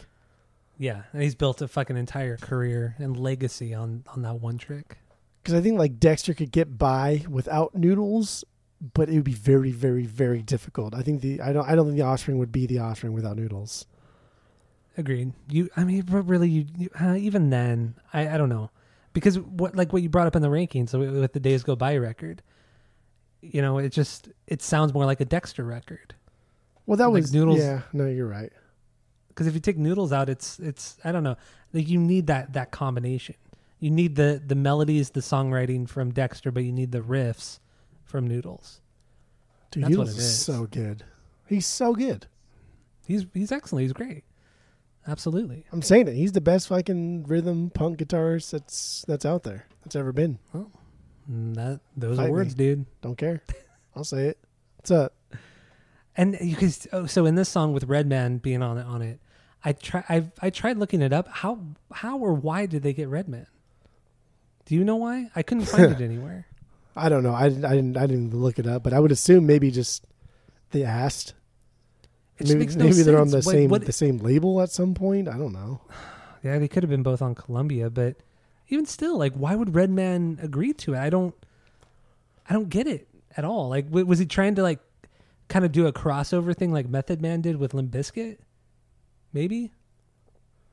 Yeah, and he's built a fucking entire career and legacy on on that one trick. Because I think like Dexter could get by without Noodles, but it would be very very very difficult. I think the I don't I don't think the Offspring would be the Offspring without Noodles. Agreed. You, I mean, but really, you, you uh, even then, I, I don't know, because what like what you brought up in the rankings so with the Days Go By record, you know, it just it sounds more like a Dexter record. Well, that Like was Noodles- Yeah, no, you're right. Because if you take Noodles out, it's it's I don't know, like you need that that combination. You need the the melodies, the songwriting from Dexter, but you need the riffs from Noodles. Dude, That's what it is so good. He's so good. He's he's excellent. He's great. Absolutely. I'm saying it. He's the best fucking rhythm punk guitarist that's that's out there. That's ever been. And that those Fight are me. words, dude. Don't care. I'll say it. What's up? And you can oh, so in this song with Redman being on it on it, I try I I tried looking it up. How how or why did they get Redman? Do you know why? I couldn't find [LAUGHS] it anywhere. I don't know. I, didn't- I didn't I didn't look it up, but I would assume maybe just they asked. It maybe no maybe they're on the. What- same what- the same label at some point. I don't know. [SIGHS] yeah, they could have been both on Columbia, but even still, like, why would Redman agree to it? I don't, I don't get it at all. Like, w- was he trying to like kind of do a crossover thing like Method Man did with Limp Bizkit? Maybe,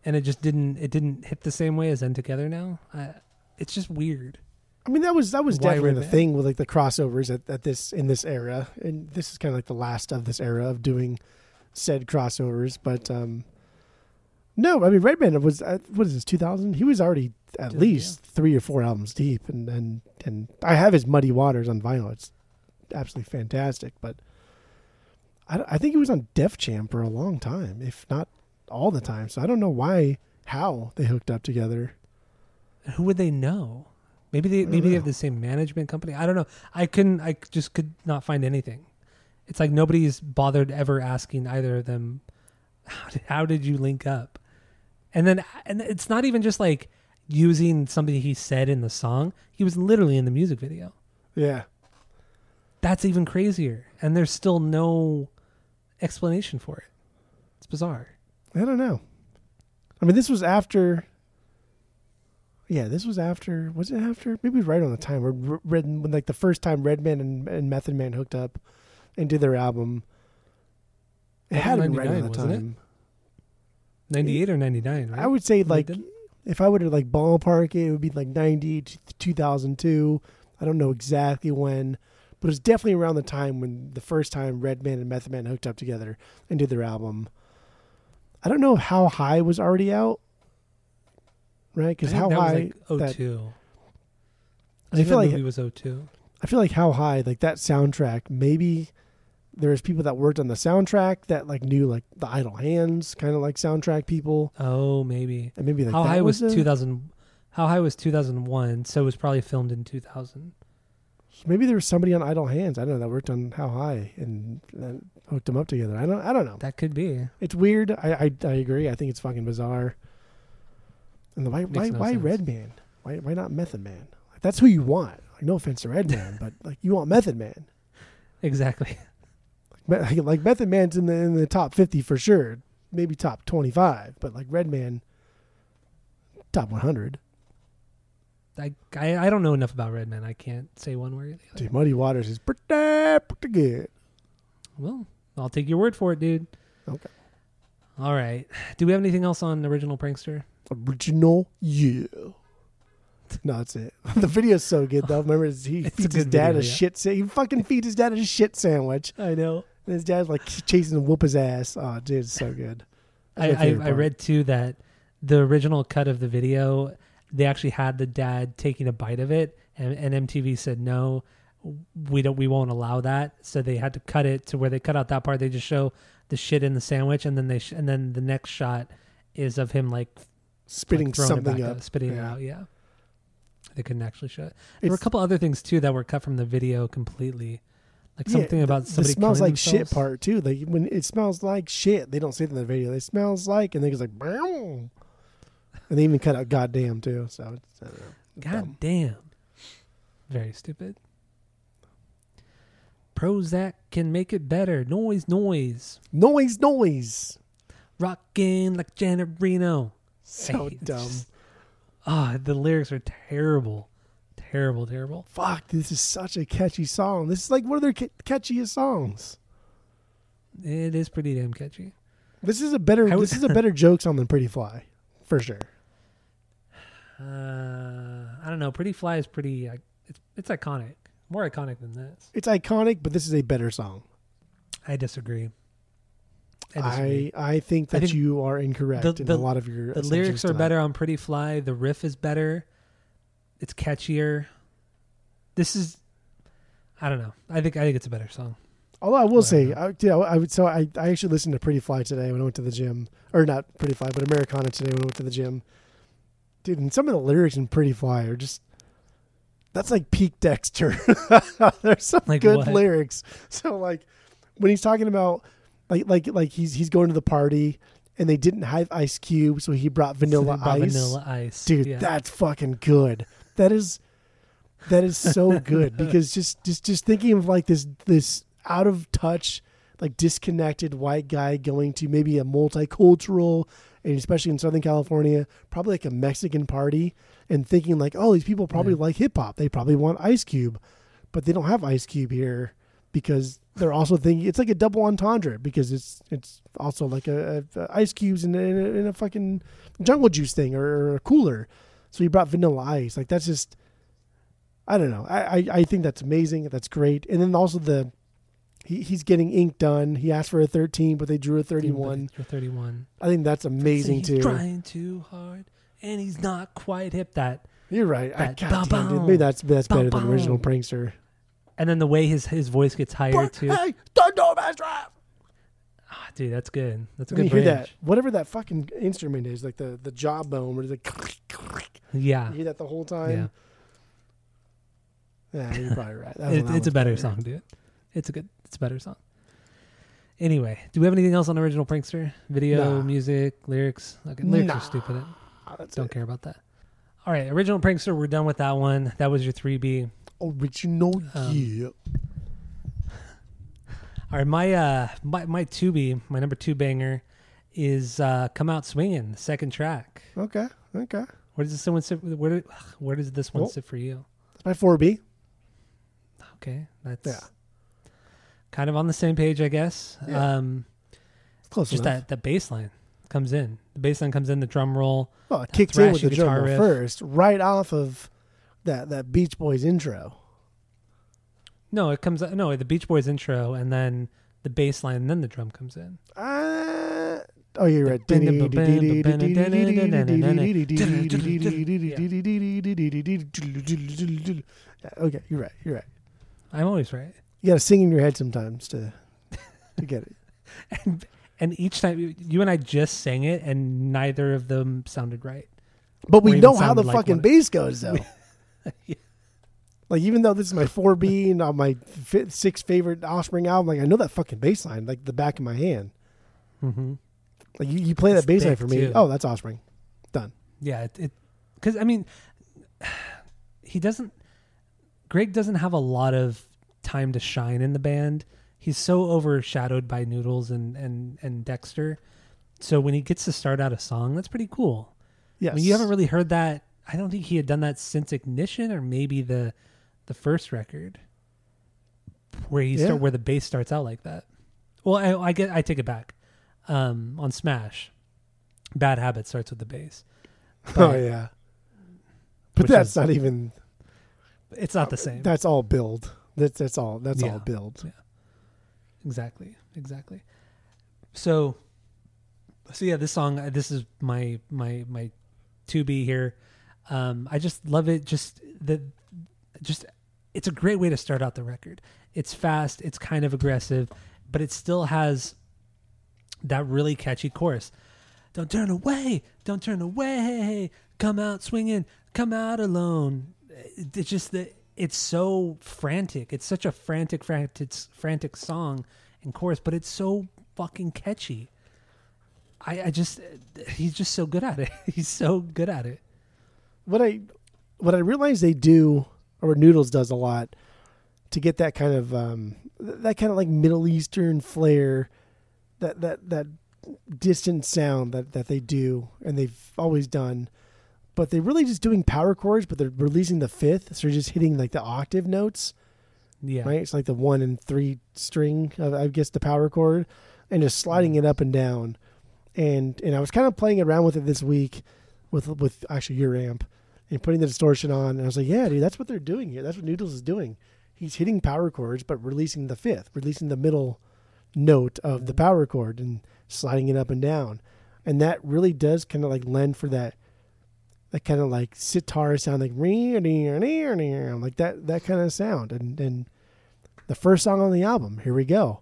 and it just didn't. It didn't hit the same way as N 2 Gether Now. I, it's just weird. I mean that was that was Why definitely the thing with like the crossovers at, at this in this era, and this is kind of like the last of this era of doing said crossovers. But um no, I mean Redman was uh, what is this 2000? He was already at Yeah. least three or four albums deep, and and and I have his Muddy Waters on vinyl. It's absolutely fantastic, but I, I think he was on Def Jam for a long time, if not all the time. So I don't know why how they hooked up together. Who would they know? Maybe they maybe they have the same management company. I don't know. I couldn't. I just could not find anything. It's like nobody's bothered ever asking either of them. How did, how did you link up? And then and it's not even just like using something he said in the song. He was literally in the music video. Yeah. That's even crazier. And there's still no explanation for it. It's bizarre. I don't know. I mean, this was after. Yeah, this was after. Was it after? Maybe it was right on the time where Red, when like the first time Redman and, and Method Man hooked up and did their album. It had been right on the 99, wasn't it? time. 98 or 99, right? I would say like if I were to like ballpark it, it would be like ninety to two thousand two. I don't know exactly when, but it was definitely around the time when the first time Redman and Method Man hooked up together and did their album. I don't know How High was already out, right? Because How that was High, like oh that- 02. I feel like movie was 02. I feel like How High, like that soundtrack, maybe there's people that worked on the soundtrack that like knew like the Idle Hands, kind of like soundtrack people, Oh, maybe. and maybe like How that high was, a- 2000? How high was 2001? So it was probably filmed in 2000. Maybe there was somebody on Idle Hands. I don't know that worked on How High and, and hooked them up together. I don't. I don't know. That could be. It's weird. I I, I agree. I think it's fucking bizarre. And the why why no why sense. Redman? Why why not Method Man? Like, that's who you want. Like no offense to Redman, but like you want Method Man. Exactly. [LAUGHS] Like, like Method Man's in the in the top fifty for sure. Maybe top twenty five, but like Redman, top one hundred. I, I I don't know enough about Redman. I can't say one way or the other. Dude, Muddy Waters is pretty pretty good. Well, I'll take your word for it, dude. Okay. All right. Do we have anything else on original prankster? Original, yeah. [LAUGHS] No, that's it. [LAUGHS] the video's so good though. Remember, he [LAUGHS] It's feeds his dad video, a yeah. shit. Sa- he fucking feeds his dad a shit sandwich, I know. and his dad's like chasing him, whoop his ass. Oh, dude, it's so good. I, I, I read too that the original cut of the video, they actually had the dad taking a bite of it, and, and MTV said no, we don't, we won't allow that. So they had to cut it to where they cut out that part. They just show the shit in the sandwich, and then they sh- and then the next shot is of him like spitting like, it something up, out, spitting it Yeah. out. Yeah, They couldn't actually show it. There were a couple other things too that were cut from the video completely, like Yeah, something about the smells like shit part too. Like when it smells like shit, they don't say that in the video. It smells like, and they just like, "Bow." and they even cut out goddamn too. So it's, know. It's God dumb. damn. Very stupid. Prozac can make it better. Noise, noise. noise, noise. Rockin' like Janet Reno. So dumb. Ah, the lyrics are terrible. Terrible, terrible. Fuck, this is such a catchy song. This is like one of their ca- catchiest songs. It is pretty damn catchy. This is a better. Would- this is a better [LAUGHS] joke song than Pretty Fly, for sure. Uh, I don't know. Pretty Fly is pretty. Uh, it's it's iconic. More iconic than this. It's iconic, but this is a better song. I disagree. I. I I think I that think you are incorrect the- in the- a lot of your. the lyrics are tonight. better on Pretty Fly. The riff is better. It's catchier. This is. I don't know. I think I think it's a better song. Although I will say, Whatever. I, yeah, I would. So I, I actually listened to Pretty Fly today when I went to the gym, or not Pretty Fly, but Americana today when I went to the gym. Dude, and some of the lyrics in Pretty Fly are just. That's like peak Dexter. [LAUGHS] There's some Like good what? lyrics. So like, when he's talking about, like like like he's he's going to the party, and they didn't have Ice Cube, so he brought Vanilla So Ice. Vanilla Ice, dude Yeah. that's fucking good that is that is so [LAUGHS] good because just just just thinking of like this this out of touch like disconnected white guy going to maybe a multicultural and especially in southern california probably like a mexican party and thinking like oh these people probably Yeah. like hip-hop they probably want ice cube but they don't have ice cube here because they're also thinking it's like a double entendre because it's it's also like a, a, a ice cubes in a, in, a, in a fucking jungle juice thing or, or a cooler. So he brought vanilla ice. Like that's just I don't know. I, I, I think that's amazing. That's great. And then also the he, he's getting ink done. He asked for a thirteen, but they drew a thirty one. You're 31. I think that's amazing he's too. Trying too hard, and he's not quite hip. That, You're right. I, That God damn, dude. Maybe that's that's better than original prankster. And then the way his his voice gets higher too. Hey, don't do best rap. Ah, dude, that's good. That's a When good you hear that, whatever that fucking instrument is, like the the jawbone, where it's like Yeah, you hear that the whole time. Yeah, you're probably right. That [LAUGHS] It- it's a better song, dude. It's a good. It's a better song. Anyway, do we have anything else on original prankster? Video, Nah. music, lyrics. Okay, lyrics Nah. are stupid. That's Don't it. care about that. All right, original prankster. We're done with that one. That was your three B. Original, Um, yeah. All right, my uh, my my two B, my number two banger, is uh, "Come Out Swinging," the second track. Okay, okay. Where does this one sit? Where do, where does this one Well, sit for you? My four B. Okay, that's Yeah. kind of on the same page, I guess. Yeah. Um, Close just enough. that the bass line comes in. The bass line comes in. The drum roll. Well, it kicks in with the drum roll riff. first, right off of that that Beach Boys intro. No, it comes. No, the Beach Boys intro, and then the bass line, and then the drum comes in. Uh, oh, you're right. Okay, you're right. You're right. I'm always right. You got to sing in your head sometimes to to get it. And and each time you- and I just sang it, and neither of them sounded right. But we know how the like fucking bass goes, though. [LAUGHS] Yeah. Like even though this is my four B and on my fi six favorite Offspring album, like I know that fucking bass line like the back of my hand. Mm-hmm. Like you, you play It's that bass line for me. too. Oh, that's Offspring. Done. Yeah, it because I mean, [SIGHS] he doesn't. Greg doesn't have a lot of time to shine in the band. He's so overshadowed by Noodles and and and Dexter. So when he gets to start out a song, that's pretty cool. Yes. I mean, you haven't really heard that. I don't think he had done that since Ignition or maybe the the first record where he Yeah. start where the bass starts out like that. Well, I, I get I take it back. Um, on Smash, Bad Habit starts with the bass. [LAUGHS] oh yeah. But that's is- not even. It's not the same. That's all build. That's that's all. That's Yeah. all build. Yeah. Exactly, exactly. So, so yeah, this song. uh, This is my my my to be here. Um, I just love it. Just the just it's a great way to start out the record. It's fast. It's kind of aggressive, but it still has that really catchy chorus. Don't turn away. Don't turn away. Come out swinging. Come out alone. it's just that it's so frantic. It's such a frantic, frantic, frantic song and chorus, but it's so fucking catchy. I, I just, he's just so good at it. [LAUGHS] He's so good at it. What I what I realize they do, or Noodles does a lot, to get that kind of um, that kind of like Middle Eastern flair, that that that distant sound that that they do, and they've always done. But they're really just doing power chords, but they're releasing the fifth, so they're just hitting like the octave notes, Yeah. right? It's like the one and three string, of, I guess, the power chord, and just sliding it up and down. And and I was kind of playing around with it this week, with with actually your amp, and putting the distortion on. And I was like, yeah, dude, that's what they're doing here. That's what Noodles is doing. He's hitting power chords, but releasing the fifth, releasing the middle note of the mm-hmm. power chord and sliding it up and down. And that really does kind of like lend for that that kind of like sitar sound like like that that kind of sound and and the first song on the album here we go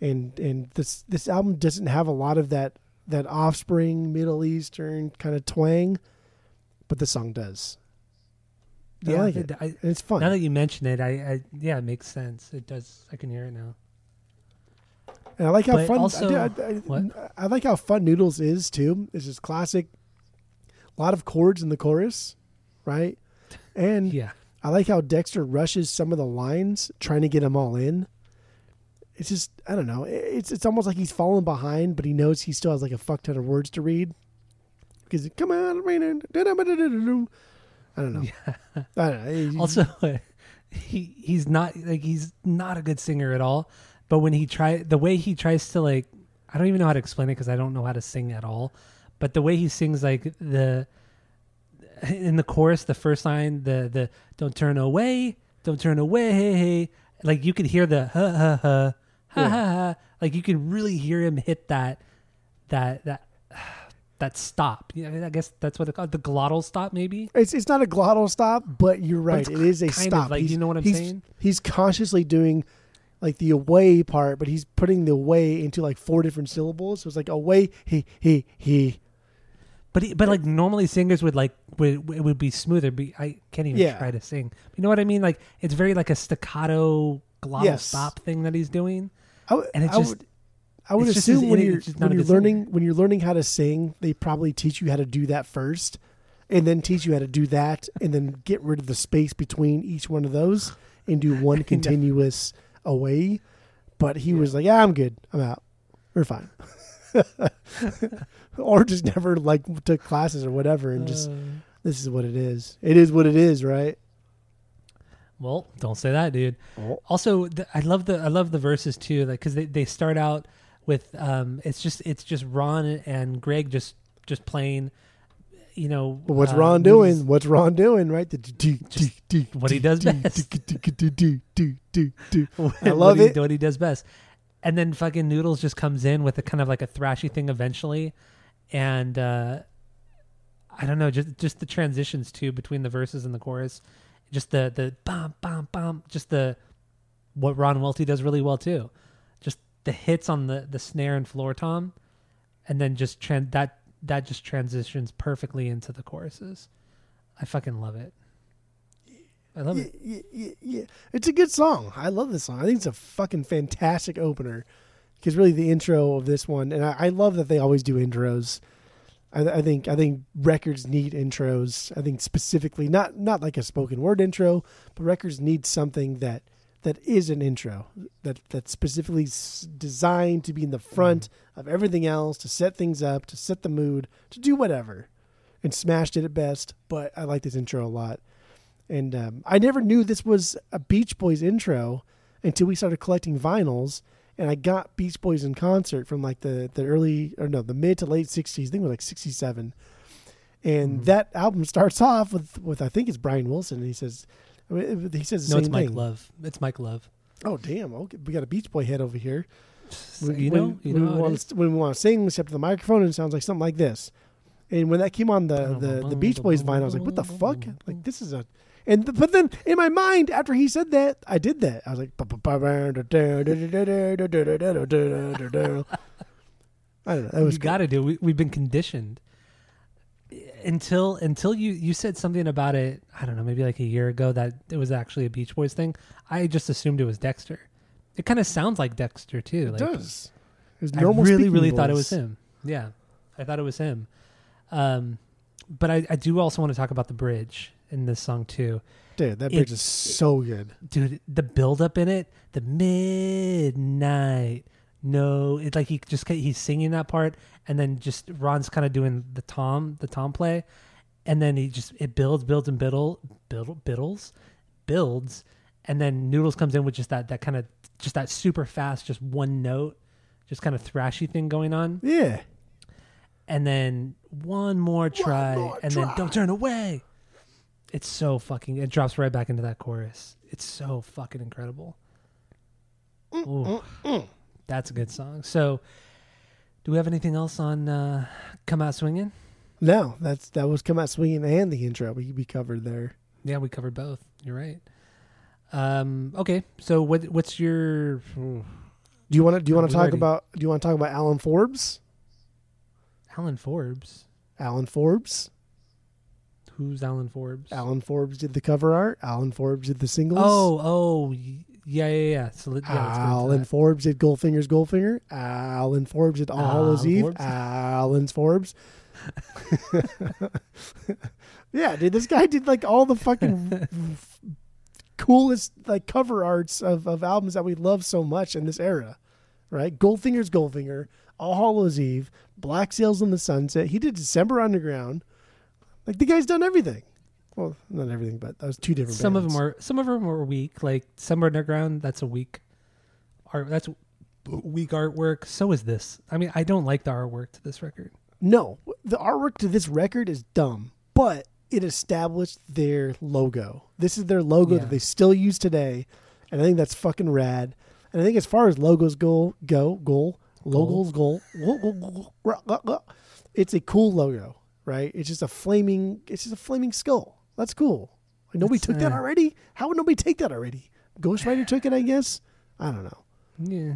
and and this this album doesn't have a lot of that that offspring middle eastern kind of twang but the song does I like it. I- it's fun now that you mention it, I, I yeah, it makes sense. It does. I can hear it now. And I like how But fun. also- I, I- I- what? I like how fun Noodles is too. It's just classic. A lot of chords in the chorus, right? And [LAUGHS] Yeah. I like how Dexter rushes some of the lines, trying to get them all in. It's just I don't know. It's it's almost like he's falling behind, but he knows he still has like a fuck ton of words to read. Because come on, I don't know. I don't know. Also, [LAUGHS] he he's not like he's not a good singer at all. But when he try the way he tries to like, I don't even know how to explain it because I don't know how to sing at all. But the way he sings like the [LAUGHS] in the chorus, the first line, the the don't turn away, don't turn away. Like you could hear the ha ha ha ha Yeah. ha ha. Like you could really hear him hit that that that that stop. Yeah, I guess that's what it called. The glottal stop, maybe. It's it's not a glottal stop, but you're right. it's it is a of stop. like- he's, you know what I'm he's- saying? He's consciously doing like the away part, but he's putting the away into like four different syllables. So it's like away, he, he, he. But he, but like normally singers would like would it would be smoother. Be I can't even Yeah. try to sing. You know what I mean? Like it's very like a staccato glottal Yes. stop thing that he's doing, w- and it I just would, I would it's assume when you're when you're learning singer. when you're learning how to sing, they probably teach you how to do that first, and then teach you how to do that, and then get rid of the space between each one of those and do [LAUGHS] one continuous away. But he was like, "Yeah, I'm good. I'm out. We're fine." [LAUGHS] or just never like took classes or whatever, and just Uh, this is what it is. It is what it is, right? well, don't say that, dude. Oh. Also, the, I love the I love the verses too, like because they, they start out with um, it's just it's just Ron and Greg just just playing, you know. But what's uh, Ron doing? What's Ron doing? Right? The do, do, Just do, what he does best. I what love he, it. What he does best. And then fucking Noodles just comes in with a kind of like a thrashy thing eventually, and uh, I don't know, just just the transitions too between the verses and the chorus, just the the bam bam bam, just the what Ron Welty does really well too, the hits on the the snare and floor tom, and then just tran- that that just transitions perfectly into the choruses. I fucking love it. I love yeah, it. yeah, yeah, yeah. It's a good song. I love this song. I think it's a fucking fantastic opener. Because really, the intro of this one, and I, I love that they always do intros. I, I think I think records need intros. I think specifically not not like a spoken word intro, but records need something that that is an intro that that's specifically s- designed to be in the front of everything else to set things up, to set the mood, to do whatever. And Smash did it best, but I like this intro a lot. And um, I never knew this was a Beach Boys intro until we started collecting vinyls. And I got Beach Boys in concert from like the, the early, or no, the mid to late 60s. I think it was like 67. And Mhm. that album starts off with, with, I think it's Brian Wilson. And he says, I mean, he says the No, it's Mike thing. Love. It's Mike Love. Oh, damn. Okay. We got a Beach Boy head over here. When- you when, know, you when, know we want to, when we want to sing, we step to the microphone and it sounds like something like this. And when that came on the, the, the Beach Boys vinyl, I was like, what the fuck? Like, this is a. And th- but then in my mind, after he said that, I did that. I was like, I don't know. That was you got to do. We, we've been conditioned. Until until you you said something about it. I don't know, maybe like a year ago that it was actually a Beach Boys thing. I just assumed it was Dexter. It kind of sounds like Dexter too. It like, does. His I really, really thought it was him. Yeah, I thought it was him. Um, but I, I do also want to talk about the bridge in this song too, Dude, that bridge is so good. dude. The build up in it, the midnight. No, it's like he just he's singing that part, and then just Ron's kind of doing the tom the tom play, and then he just it builds, builds, and biddle, build, biddles, builds, and then Noodles comes in with just that that kind of just that super fast, just one note, just kind of thrashy thing going on. Yeah. and then one more try, more and try. then don't turn away. It's so fucking. It drops right back into that chorus. It's so fucking incredible. Mm, Ooh, mm, mm. That's a good song. So, do we have anything else on uh, "Come Out Swinging"? No, that's that was come out swinging and the intro we we covered there. Yeah, we covered both. You're right. Um, okay, so what what's your? Do you want to do you want to talk ready? about do you want to talk about Alan Forbes? Alan Forbes. Alan Forbes. Who's Alan Forbes? Alan Forbes did the cover art. Alan Forbes did the singles. Oh, oh, yeah, yeah, yeah. So let, yeah, let's get into Alan. Forbes did Goldfinger's Goldfinger. Alan Forbes did All Hallows Eve. Forbes. Alan's Forbes. [LAUGHS] yeah, dude, this guy did like all the fucking [LAUGHS] coolest like cover arts of, of albums that we love so much in this era. Right? Goldfinger's Goldfinger, All Hallows Eve, Black Sails in the Sunset. He did December Underground. Like the guy's done everything. Well, not everything, but that was two different. some of them are some of them are weak like summer underground that's a weak art that's weak artwork so is this i mean i don't like the artwork to this record No, the artwork to this record is dumb, but it established their logo. This is their logo Yeah. that they still use today, and I think that's fucking rad. And I think as far as logos go, go goal logos goal, go, go, go, go, go, go, it's a cool logo, right? It's just a flaming, it's just a flaming skull. That's cool. Like, nobody It's, took that uh, already. How would nobody take that already? Ghost Rider took it, I guess. I don't know. yeah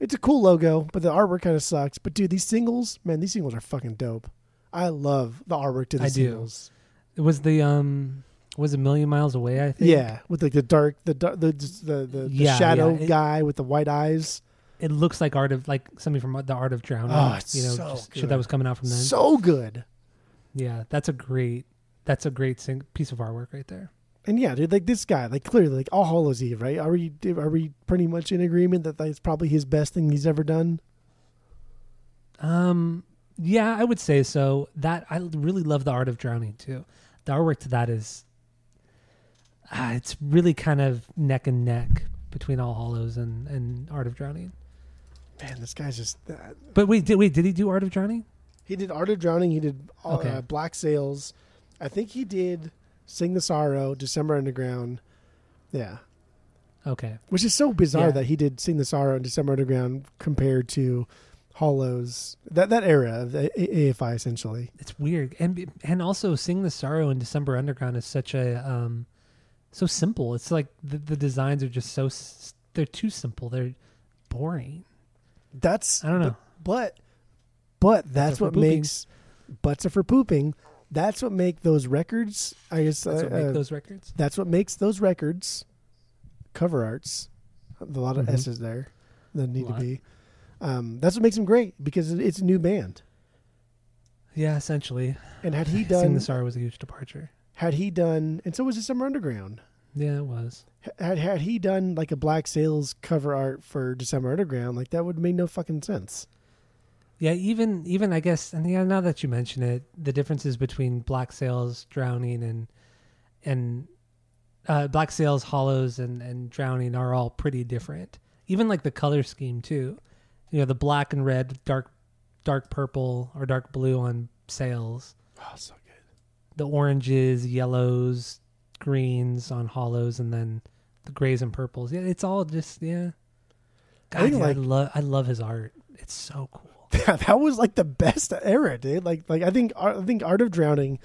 It's a cool logo, but the artwork kind of sucks. But dude, these singles, man, these singles are fucking dope. I love the artwork to the I do. singles. it was the um was a million miles away i think Yeah, with like the dark, the dark, the the the, the Yeah, shadow yeah, it- guy with the white eyes. it looks like art of like something from the art of drowning Oh, it's you know so just good. shit that was coming out from then So good. yeah that's a great that's a great sing- piece of artwork right there And yeah, dude, like this guy, like clearly, like All Hallows Eve, right? Are we are we pretty much in agreement that that's probably his best thing he's ever done? Um, yeah, I would say so. That I really love the art of drowning too. The artwork to that is, ah, it's really kind of neck and neck between All Hallows and and Art of Drowning. Man, this guy's just. Uh, But wait, did wait did he do Art of Drowning? he did Art of Drowning. He did uh, Okay. Black Sails. I think he did Sing the Sorrow, December Underground. Yeah, Okay, which is so bizarre Yeah. that he did Sing the Sorrow and December Underground compared to Hallows. That that era of AFI essentially. it's weird, and and also Sing the Sorrow and December Underground is such a um, so simple. It's like the the designs are just so they're too simple. They're boring. That's I don't know. but but that's for what makes butts are for pooping. That's what make those records. I guess That's what uh, make uh, those records. that's what makes those records cover arts. A lot of Mhm. S's there that need to be. Um, that's what makes them great because it's a new band. Yeah, essentially. And had he [LAUGHS] Sing done, the Sorrow was a huge departure. had he done, and so was December Underground. Yeah, it was. Had had he done like a Black Sails cover art for December Underground, like that would make no fucking sense. Yeah, even even I guess, and yeah, now that you mention it, the differences between Black Sails, Drowning, and and uh, Black Sails, Hallows, and and Drowning are all pretty different. Even like the color scheme too. You know, the black and red, dark dark purple or dark blue on sails. Oh, so good. The oranges, yellows, greens on hallows, and then the grays and purples. Yeah, it's all just yeah. I God, think, dude, I love I love his art. It's so cool. [LAUGHS] Yeah, that was like the best era, dude. Like, like I think, I think Art of Drowning,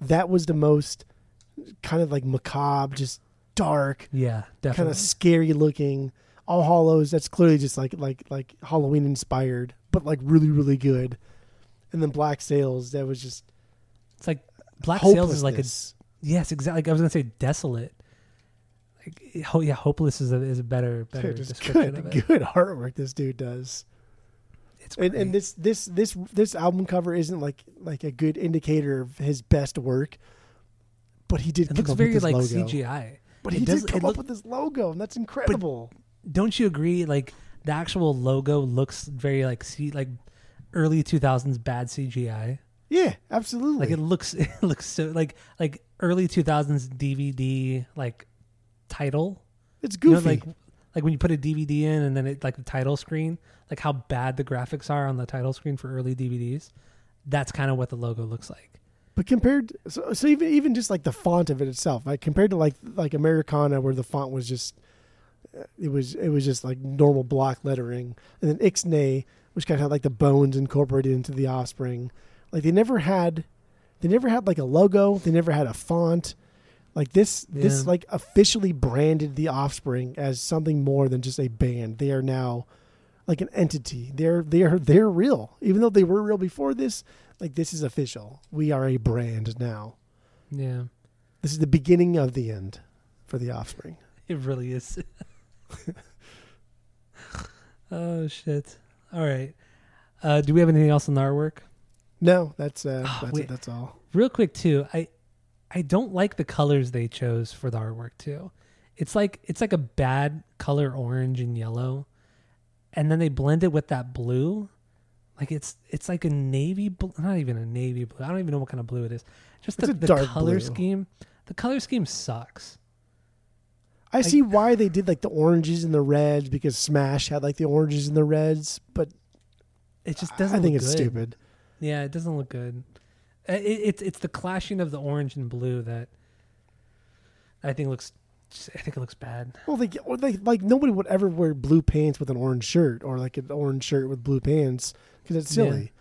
that was the most kind of like macabre, just dark, Yeah, definitely. kind of scary looking. All Hallows, that's clearly just like like like Halloween inspired, but like really really good. And then Black Sails, that was just It's like Black Sails is like a yes, exactly. Like I was gonna say desolate. Like ho- yeah, hopeless is a is a better better Just description good, of it. good artwork this dude does. And, and this this this this album cover isn't like like a good indicator of his best work, but he did it come looks up very like logo. CGI. But he does- did come look- up with this logo, and that's incredible. Don't you agree? Like the actual logo looks very like C like early two thousands bad CGI. yeah, absolutely. Like it looks [LAUGHS] it looks so like like early two thousands DVD like title. it's You know, goofy. like like when you put a DVD in and then it like the title screen, like how bad the graphics are on the title screen for early DVDs. That's kind of what the logo looks like. But compared, so, so even even just like the font of it itself, like compared to like like Americana, where the font was just, uh, it was it was just like normal block lettering, and then Ixnay, which kind of had like the bones incorporated into the Offspring, like they never had, they never had like a logo, they never had a font, like this this like officially branded the Offspring as something more than just a band. They are now like an entity. They're they're they're real, even though they were real before this. Like this is official. We are a brand now. Yeah, This is the beginning of the end for the Offspring. [LAUGHS] it really is. [LAUGHS] oh shit! All right. Uh, do we have anything else on the artwork? No, that's uh, Oh, that's it. That's all. real quick too i i don't like the colors they chose for the artwork too it's like it's like a bad color orange and yellow and then they blend it with that blue like it's it's like a navy blue not even a navy blue i don't even know what kind of blue it is just the, the dark color blue. scheme the color scheme sucks I see why they did like the oranges and the reds because Smash had like the oranges and the reds, but it just doesn't I think it's good. stupid. yeah it doesn't look good Uh, it, it's it's the clashing of the orange and blue that i think looks i think it looks bad Well, they they like nobody would ever wear blue pants with an orange shirt or like an orange shirt with blue pants because it's silly.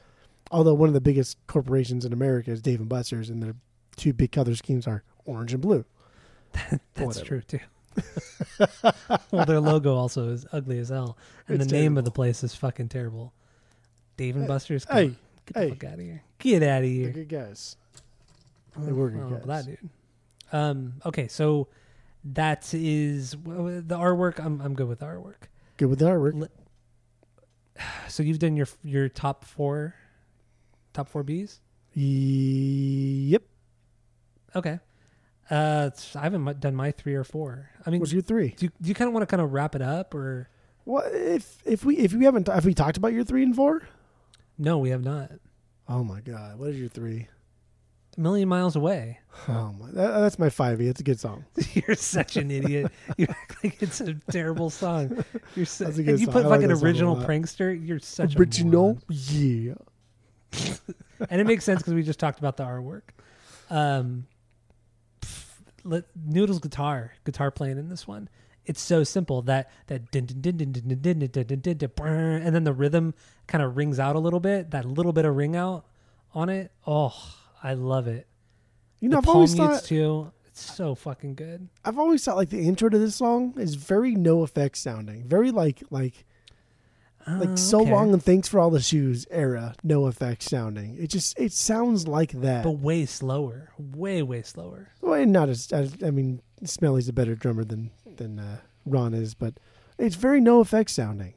Although one of the biggest corporations in America is Dave and Buster's, and their two big color schemes are orange and blue. [LAUGHS] That's true too. [LAUGHS] well, their logo also is ugly as hell, and It's the name of the place is fucking terrible. Dave and Buster's. Hey, get the hey. fuck out of here! Get out of They're here! good guys. Oh, they were good I don't know about guys. that dude. Um. Okay, so that is w- the artwork. I'm I'm good with the artwork. Good with the artwork. [SIGHS] So you've done your your top four, top four Bs. Yep. Okay. Uh, it's- I haven't mu- done my three or four. I mean, What's your three? do you, do you kind of want to kind of wrap it up or Well, if if we if we haven't have we talked about your three and four? No? We have not. Oh my god, what is your three? A million miles away. Oh my, that, that's my five E. It's a good song. [LAUGHS] You're such an idiot. You [LAUGHS] act like it's a terrible song. You're so, That's a good and you song. put I like fucking that original prankster. You're such. Original, a yeah. and it makes sense because we just talked about the artwork. Um, pff, let, Noodle's guitar, guitar playing in this one it's so simple that that and then the rhythm kind of rings out a little bit. That little bit of ring out on it. Oh, I love it. You know, the I've always thought. It's so fucking good. I've always thought like the intro to this song is very NOFX sounding, very like like like so okay. long and thanks for all the shoes era NOFX sounding it just it sounds like that but way slower way way slower well and not as, as i mean smelly's a better drummer than than uh, Ron is, but it's very NOFX sounding.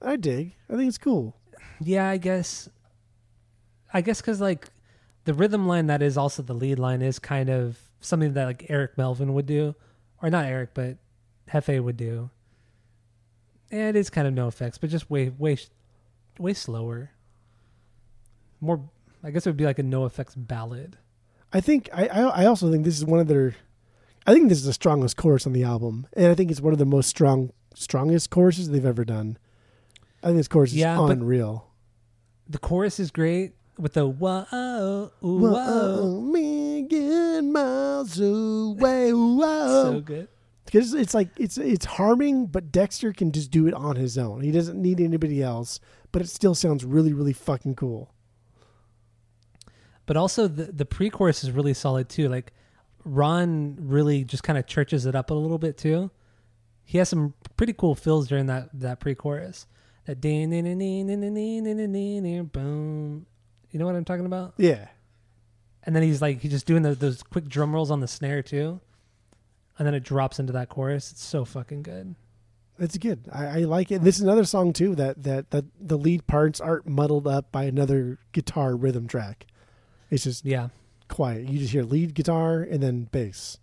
I dig. I think it's cool. Yeah, I guess. I guess because like the rhythm line that is also the lead line is kind of something that like Eric Melvin would do, or not Eric, but Hefe would do. And it is kind of NOFX, but just way way way slower. More, I guess it would be like a NOFX ballad. I think I, I I also think this is one of their I think this is the strongest chorus on the album. And I think it's one of the most strong strongest choruses they've ever done. I think this chorus is Yeah, but- unreal. The chorus is great with the whoa, oh, ooh, Whoa, whoa. Oh, million miles away. [LAUGHS] whoa. so Whoa. good. Because it's like it's it's harming, but Dexter can just do it on his own. He doesn't need anybody else, but it still sounds really, really fucking cool. but also the the pre-chorus is really solid too. Like Ron really just kind of churches it up a little bit too. He has some pretty cool fills during that that pre-chorus. That din- din- din- din- din- din- din- din- din- din- din- boom. You know what I'm talking about? Yeah. and then he's like he's just doing the, those quick drum rolls on the snare too, and then it drops into that chorus. It's so fucking good. It's good. I, I like it. This is another song too that, that that the lead parts aren't muddled up by another guitar rhythm track. It's just Yeah, quiet. You just hear lead guitar and then bass.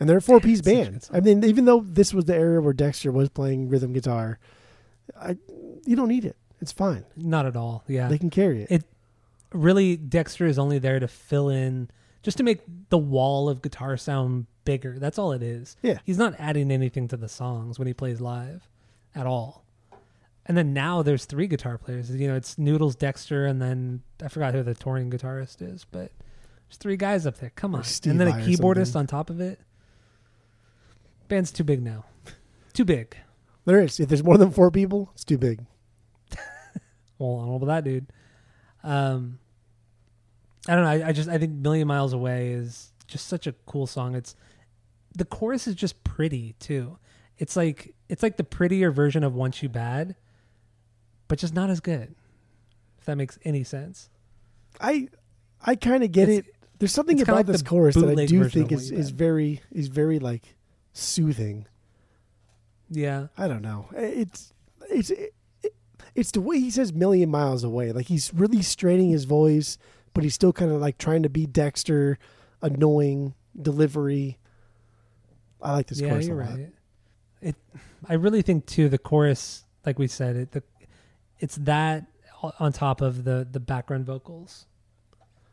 And they're a four piece band. I mean, even though this was the era where Dexter was playing rhythm guitar, I, you don't need it. It's fine. not at all. Yeah, They can carry it. It- really Dexter is only there to fill in just to make the wall of guitar sound bigger. That's all it is. Yeah. He's not adding anything to the songs when he plays live at all. And then now there's three guitar players. You know, it's Noodles, Dexter, and then I forgot who the touring guitarist is, but there's three guys up there. Come on. And then a keyboardist on top of it. Band's too big now. Too big. there is. If there's more than four people, it's too big. [LAUGHS] Well, I don't know about that, dude. Um, I don't know. I, I just I think "Million Miles Away" is just such a cool song. It's the chorus is just pretty too. It's like it's like the prettier version of Want You Bad," but just not as good. If that makes any sense. I I kind of get It's- it. There's something about like this chorus that I do think is, is very is very like soothing. Yeah, I don't know. It's it's it, it's the way he says "million miles away." Like he's really straining his voice, but he's still kind of like trying to be Dexter, annoying delivery. I like this yeah, chorus you're a lot. right. It. I really think too. The chorus, like we said, it the it's that on top of the the background vocals.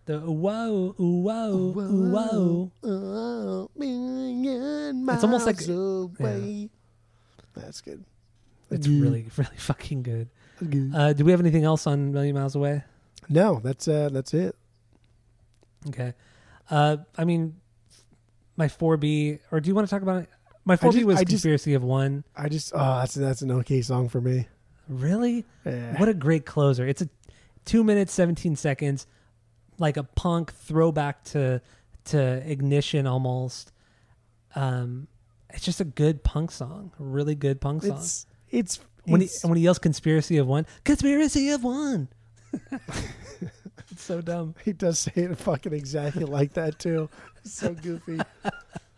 The whoa, whoa, whoa. Million It's almost like- miles away. That's good. It's Good. really, [LAUGHS] really fucking good. Uh, do we have anything else on Million Miles Away? no, that's uh, that's it. Okay. Uh, I mean, my 4B, or do you want to talk about it? My 4B just- was I just- Conspiracy of One. I just oh, that's that's an okay song for me. Really? Yeah. What a great closer. It's a two minutes, 17 seconds, like a punk throwback to to Ignition almost. Um, it's just a good punk song, a really good punk song. It's it's when he when he yells "Conspiracy of One," "Conspiracy of One," [LAUGHS] it's so dumb. He does say it fucking exactly like that too. It's so goofy. [LAUGHS]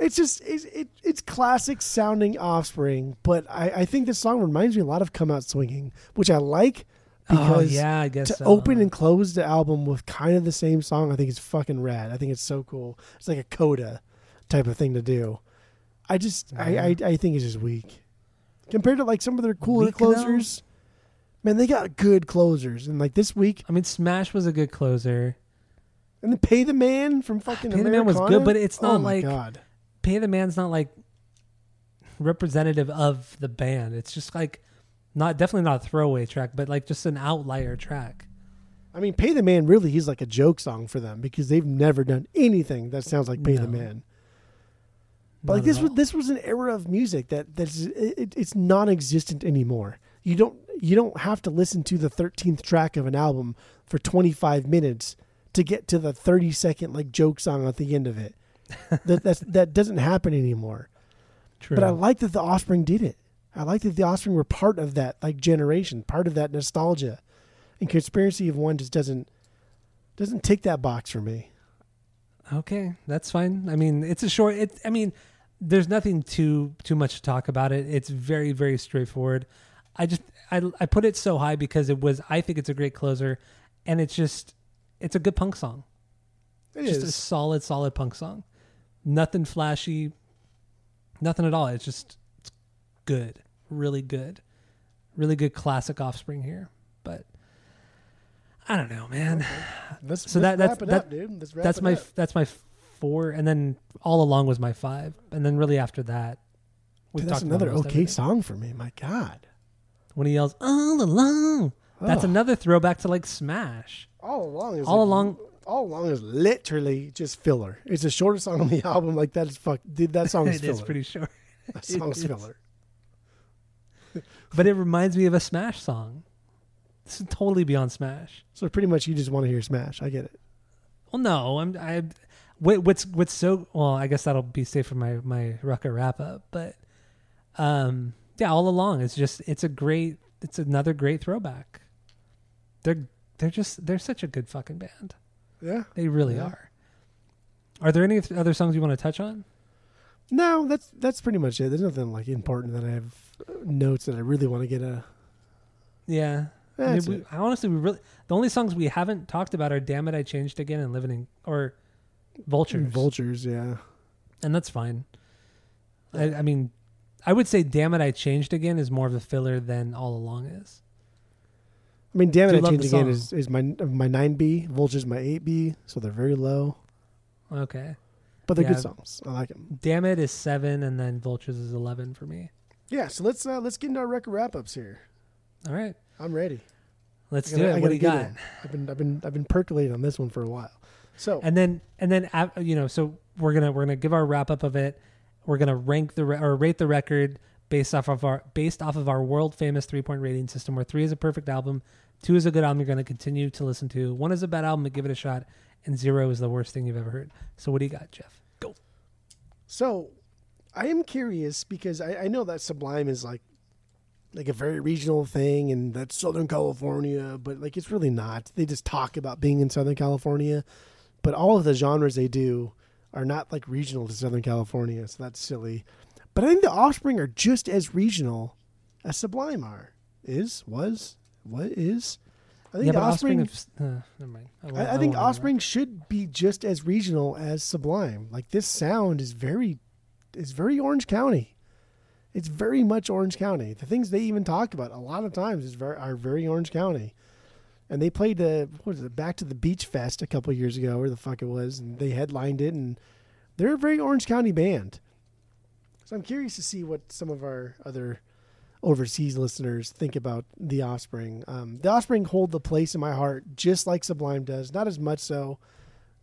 It's just it's, it, it's classic sounding Offspring, but I, I think this song reminds me a lot of "Come Out Swinging," which I like oh, because oh yeah, I guess to so. open and close the album with kind of the same song, I think it's fucking rad. I think it's so cool. It's like a coda type of thing to do. I just I, I I think it's just weak compared to like some of their cooler Weak, though? closers. Man, they got good closers, and like this week, I mean, Smash was a good closer. and then Pay the Man from fucking Pay the Man was good, but it's not oh my like- God. Pay the Man's not like representative of the band. It's just like not definitely not a throwaway track, but like just an outlier track. I mean, Pay the Man really he's like a joke song for them because they've never done anything that sounds like Pay the Man. But Not like this was this was an era of music that that's it, it's non-existent anymore. You don't you don't have to listen to the 13th track of an album for 25 minutes to get to the 30 second like joke song at the end of it. That that's that doesn't happen anymore. True. But I like that the Offspring did it. I like that the Offspring were part of that like generation, part of that nostalgia. And Conspiracy of One just doesn't doesn't tick that box for me. Okay, that's fine. I mean, it's a short. It. I mean, there's nothing too too much to talk about it. It's very very straightforward. I just I I put it so high because it was. I think it's a great closer, and it's just it's a good punk song. It just a solid solid punk song. Nothing flashy. Nothing at all. It's just it's good, really good, really good classic Offspring here. But I don't know, man. Let's, So let's that- that's- wrap it that- up, dude. Let's wrap that's my up. that's my four, and then all along was my five, and then really after that, we Dude, that's another okay everything. song for me. My God. When he yells "all along," that's Oh. another throwback to like Smash. all along is All like- along- all along is literally just filler. It's the shortest song on the [LAUGHS] album. Like that is fuck. Dude, that song [LAUGHS] is filler. is pretty short, that song's [LAUGHS] it is. filler. but it reminds me of a Smash song. This is totally beyond Smash. So pretty much, you just want to hear Smash. I get it. Well, no, I'm I. What, what's what's so well? I guess that'll be safe for my my Rucker wrap up. But um, yeah, all along it's just it's a great it's another great throwback. They're they're just they're such a good fucking band. Yeah. They really Yeah. are. Are there any th- other songs you want to touch on? No, that's that's pretty much it. There's nothing like important that I have uh, notes that I really want to get a. Yeah. I, mean, we, honestly, we really the only songs we haven't talked about are "Damn It, I Changed Again" and "Living in" or "Vultures," Vultures, yeah. and that's fine. I, I mean, I would say "Damn It, I Changed Again" is more of a filler than "All Along" is. I mean, damn Do it, I love changed again is, is my my nine B. Vultures my eight B, so they're very low, Okay, but they're Yeah. good songs. I like them. "Damn It" is seven, and then "Vultures" is eleven for me. Yeah, so let's uh, let's get into our record wrap ups here. All right, I'm ready. let's do gotta- it. I What do you get in. I've been I've been I've been percolating on this one for a while. So and then and then uh, you know so we're gonna we're gonna give our wrap up of it we're gonna rank the re- or rate the record based off of our based off of our world famous three point rating system where three is a perfect album two is a good album you're gonna continue to listen to one is a bad album but give it a shot and zero is the worst thing you've ever heard so what do you got jeff go So, I am curious because I, I know that Sublime is like like a very regional thing, and that's Southern California, but like it's really not. They just talk about being in Southern California, but all of the genres they do are not like regional to Southern California, so that's silly. But I think the Offspring are just as regional as Sublime are. Is was what is? I think yeah the Offspring. offspring, of, uh, never mind I, I, I think Offspring should be just as regional as Sublime. Like this sound is very, is very Orange County. It's very much Orange County. The things they even talk about a lot of times is very are very Orange County. And they played the what is it Back to the Beach Fest a couple years ago, where the fuck it was, and they headlined it, and they're a very Orange County band. So I'm curious to see what some of our other overseas listeners think about the Offspring. Um, the Offspring hold the place in my heart just like Sublime does. Not as much so,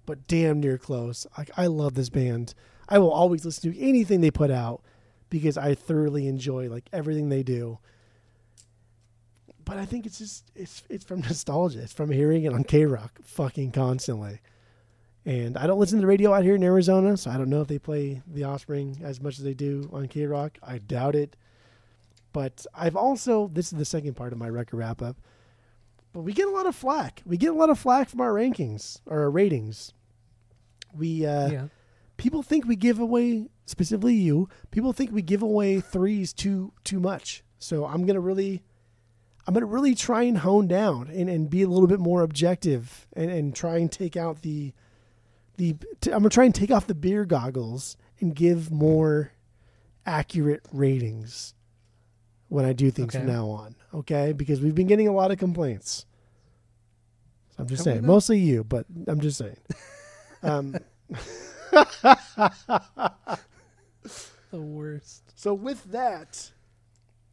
but damn near close. Like I love this band. I will always listen to anything they put out because I thoroughly enjoy like everything they do. But I think it's just it's it's from [LAUGHS] nostalgia. It's from hearing it on KROQ fucking constantly. And I don't listen to the radio out here in Arizona, so I don't know if they play the Offspring as much as they do on KROQ. I doubt it. But I've also this is the second part of my record wrap up. But we get a lot of flack. We get a lot of flack from our rankings or our ratings. We uh yeah people think we give away specifically you people think we give away threes too too much so i'm gonna really i'm gonna really try and hone down and, and be a little bit more objective and, and try and take out the the t- i'm gonna try and take off the beer goggles and give more accurate ratings when i do things from now on okay because we've been getting a lot of complaints so i'm just saying mostly you but i'm just saying [LAUGHS] um [LAUGHS] the worst So with that,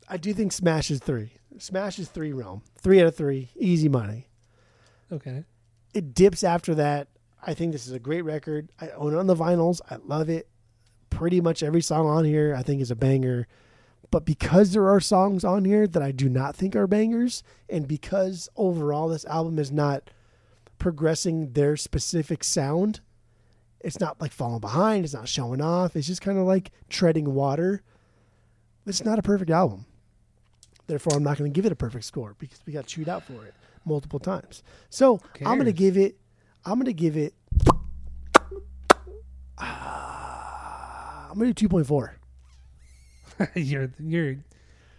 I do think Smash is three. Smash is three realm. Three out of three. Easy money. okay It dips after that. I think this is a great record. I own it on the vinyls. I love it. Pretty much every song on here I think is a banger. But because there are songs on here that I do not think are bangers, and because overall this album is not progressing their specific sound, it's not like falling behind, it's not showing off, it's just kind of like treading water. It's not a perfect album. Therefore, I'm not going to give it a perfect score because we got chewed out for it multiple times. So I'm going to give it. I'm going to give it. ah, I'm going to do 2.4. [LAUGHS] you're you're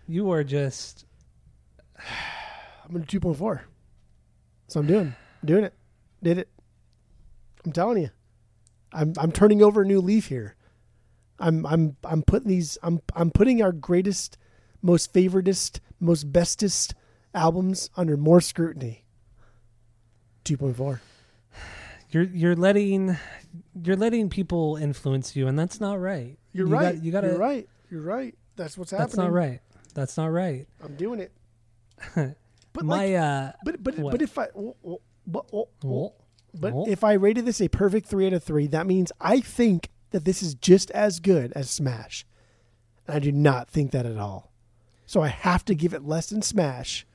you are just I'm going to 2.4. So I'm doing. I'm doing it. Did it. I'm telling you. I'm I'm turning over a new leaf here. I'm I'm I'm putting these I'm I'm putting our greatest, most favoritist, most bestest albums under more scrutiny. 2.4. you're you're letting you're letting people influence you and that's not right You're you right. got, you gotta You're right. You're right. That's what's happening. that's not right that's not right I'm doing it. [LAUGHS] But my like, uh but but what? but if I oh, oh, but, oh, but if I rated this a perfect three out of three, that means I think that this is just as good as Smash. And I do not think that at all. So I have to give it less than Smash.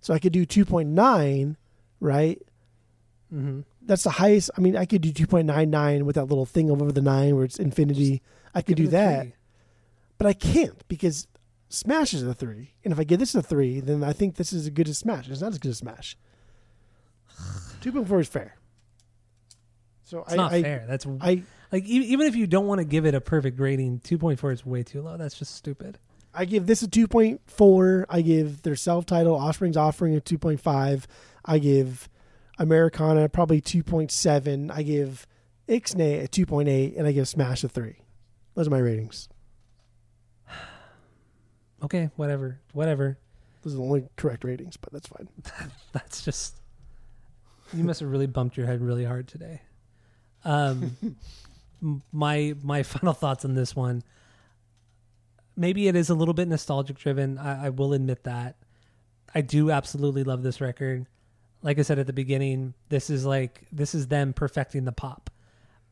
So I could do two point nine, right? mhm. That's the highest. I mean, I could do two point nine nine with that little thing over the nine where it's infinity. I could do that. three. but I can't because Smash is a three, and if I give this a three, then I think this is as good as Smash. It's not as good as Smash. [SIGHS] Two point four is fair. So It's I, not I, fair. That's I like even if you don't want to give it a perfect rating, two point four is way too low. That's just stupid. I give this a 2.4. I give their self-titled Offspring's Offering a 2.5. I give Americana probably 2.7. I give Ixnay a 2.8, and I give Smash a three. Those are my ratings. [SIGHS] Okay, whatever, whatever. Those are the only correct ratings, but that's fine. [LAUGHS] That's just you must have really bumped your head really hard today. Um, [LAUGHS] my my [LAUGHS] final thoughts on this one. Maybe it is a little bit nostalgic driven. I, I will admit that. I do absolutely love this record. Like I said at the beginning, this is like this is them perfecting the pop.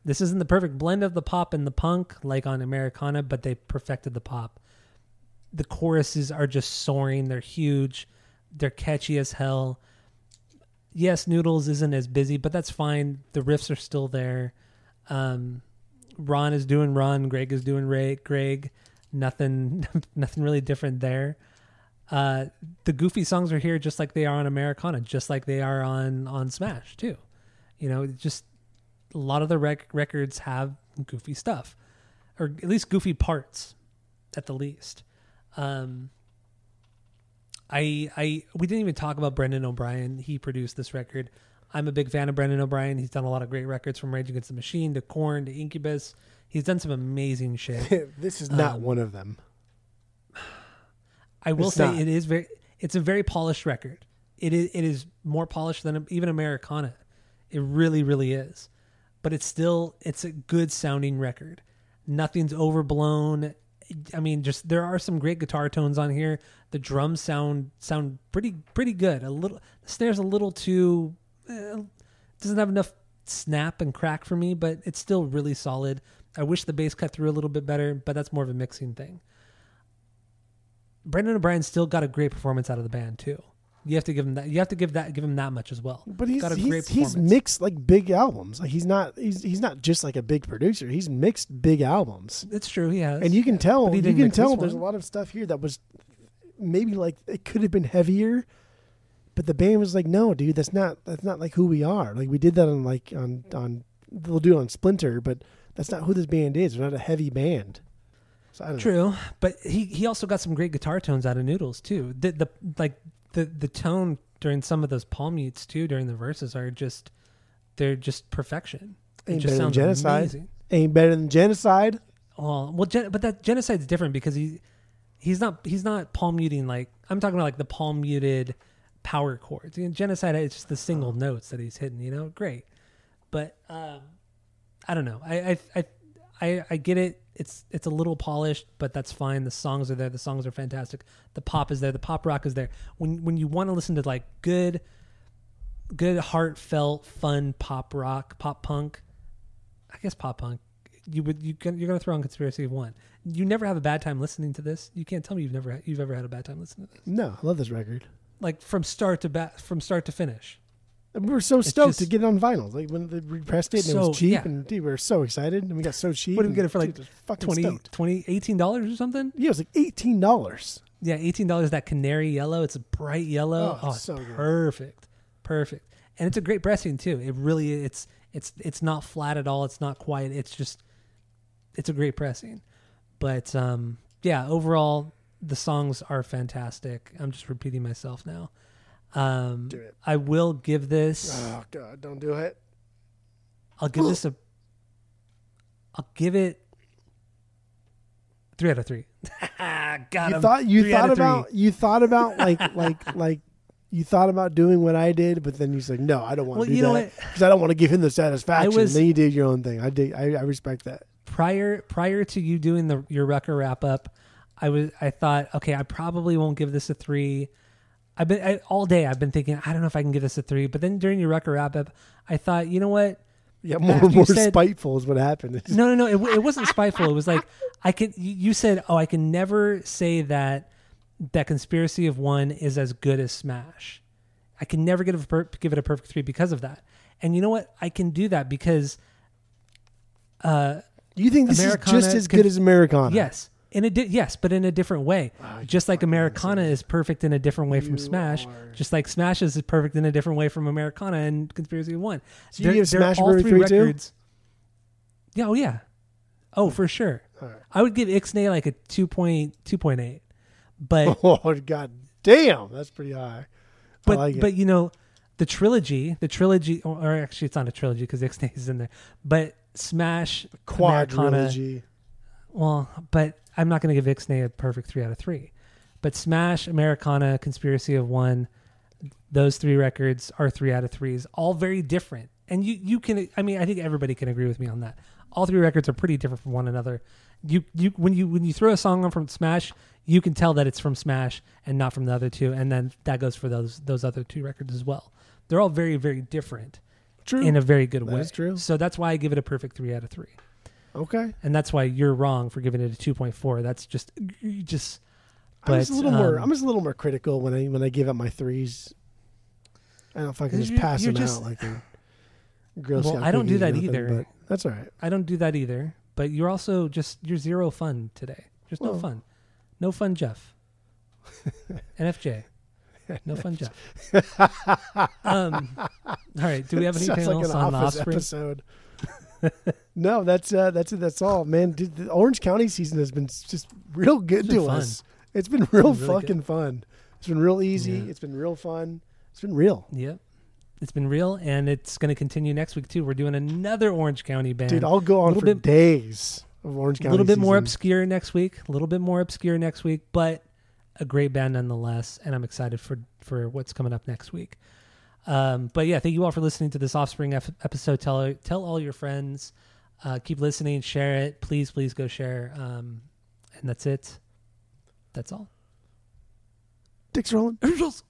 This isn't the perfect blend of the pop and the punk like on Americana, but they perfected the pop. The choruses are just soaring. They're huge. They're catchy as hell yes, Noodles isn't as busy, but that's fine. The riffs are still there. Um, Ron is doing Ron. Greg is doing Ray. Greg. Nothing, [LAUGHS] nothing really different there. Uh, the goofy songs are here just like they are on Americana, just like they are on on Smash too. You know, just a lot of the rec- records have goofy stuff, or at least goofy parts, at the least. Um, I I we didn't even talk about Brendan O'Brien. He produced this record. I'm a big fan of Brendan O'Brien. He's done a lot of great records from Rage Against the Machine to Korn to Incubus. He's done some amazing shit. [LAUGHS] this is not Um, one of them. I will It's say not. it is very it's a very polished record. It is it is more polished than even Americana. It really really is. But it's still it's a good sounding record. Nothing's overblown. I mean just there are some great guitar tones on here. The drums sound sound pretty pretty good. A little the snares a little too eh, doesn't have enough snap and crack for me, but it's still really solid. I wish the bass cut through a little bit better, but that's more of a mixing thing. Brendan O'Brien still got a great performance out of the band too. You have to give him that. You have to give that give him that much as well. But he's got a he's, great he's mixed like big albums. Like he's not he's he's not just like a big producer. He's mixed big albums, It's true. He has, and you can tell But you can tell there's a lot of stuff here that was maybe like it could have been heavier, but the band was like, no, dude, that's not that's not like who we are. Like we did that on like on on they'll do it on Splinter, but that's not who this band is. They're not a heavy band. So I don't know. True, but he he also got some great guitar tones out of Noodles too. The the like the the tone during some of those palm mutes too during the verses are just they're just perfection. It Ain't just better than Genocide. amazing. Ain't better than genocide. Well, well, gen- but that genocide's different because he he's not he's not palm muting like I'm talking about like the palm muted power chords. You know, genocide is just the single notes that he's hitting. You know, great, but um, I don't know. I I I I, I get it. It's it's a little polished, but that's fine. The songs are there. The songs are fantastic. The pop is there. The pop rock is there. When when you want to listen to like good, good heartfelt, fun pop rock, pop punk, I guess pop punk. You would you can, you're gonna throw on conspiracy of one. You never have a bad time listening to this. You can't tell me you've never you've ever had a bad time listening to this. No, I love this record. Like from start to back from start to finish. And we were so stoked just- to get it on vinyl. Like when they repressed it and it was cheap, yeah. and dude, we were so excited, and we got so cheap. What did we get it for, like, dude, fucking 20, 20, 18 dollars or something. Yeah, it was like eighteen dollars. Yeah, eighteen dollars. That canary yellow. It's a bright yellow. Oh, Oh, so good. perfect, perfect. And it's a great pressing too. It really it's it's it's not flat at all. It's not quiet. It's just it's a great pressing. But um, yeah, overall the songs are fantastic. I'm just repeating myself now. Um, Do it. I will give this. Oh god, don't do it. I'll give this a. I'll give it three out of three. [LAUGHS] Got you him. thought you Three thought of three. about you thought about like [LAUGHS] like like you thought about doing what I did, but then you said no, I don't want Well, to do you know that what? because I don't want to give him the satisfaction. was- then you did your own thing. I did. I, I respect that. prior prior to you doing the your Rucker wrap up, I was I thought okay, I probably won't give this a three. I've been I, all day. I've been thinking I don't know if I can give this a three. But then during your Rucker wrap up, I thought you know what? Yeah, more After more said- spiteful is what happened. [LAUGHS] No, no, no. It, it wasn't spiteful. It was like I can. You said, "Oh, I can never say that that conspiracy of one is as good as Smash. I can never give it a per- give it a perfect three because of that." And you know what? I can do that because, uh, You think this Americana is just as good as Americana? yes, In a di- yes, but in a different way. Just like Americana is perfect in a different way from Smash. are- Just like Smash is perfect in a different way from Americana and Conspiracy One. So you give Smash all Burger three 3 too? records. Yeah, oh yeah. Oh, hmm. for sure. Right. I would give Ixnay like a 2.2.8. But [LAUGHS] Oh god damn, that's pretty high. but like but you know, the trilogy, the trilogy or, actually it's not a trilogy because Ixnay is in there. But Smash Americana quadrilogy. Well, but I'm not going to give Ixnay a perfect three out of three. But Smash, Americana, Conspiracy of One, those three records are three out of threes, all very different. And you, you can, I mean, I think everybody can agree with me on that. All three records are pretty different from one another. You, you, when you, when you throw a song on from Smash, you can tell that it's from Smash and not from the other two, and then that goes for those, those other two records as well. They're all very, very different True. in a very good That way. true. So that's why I give it a perfect three out of three okay. and that's why you're wrong for giving it a 2.4 that's just you just I'm just a But, little more. um, I'm just a little more critical when I when I give up my threes. I don't know if I can just pass them just- out like a [SIGHS] Girl Well, I don't do that nothing, either. But that's all right. i don't do that either but you're also just you're zero fun today just no fun no fun jeff [LAUGHS] nfj no fun jeff [LAUGHS] um all right do we have anything Sounds like an on the offspring episode. No, that's uh, that's it. That's all, man. Dude, the Orange County season has been just real good to fun. us. It's been real been really fucking fun. It's been real easy. Yeah. It's been real fun. It's been real, yep it's been real and it's going to continue next week too we're doing another orange county band dude. I'll go on for bit- days of Orange County. a little bit more obscure next week a little bit more obscure next week but a great band nonetheless and i'm excited for for what's coming up next week um, but yeah thank you all for listening to this offspring ep- episode. Tell tell all your friends. Uh, keep listening share it. Please please go share. Um, and that's it. That's all. Dick's rolling. Angels.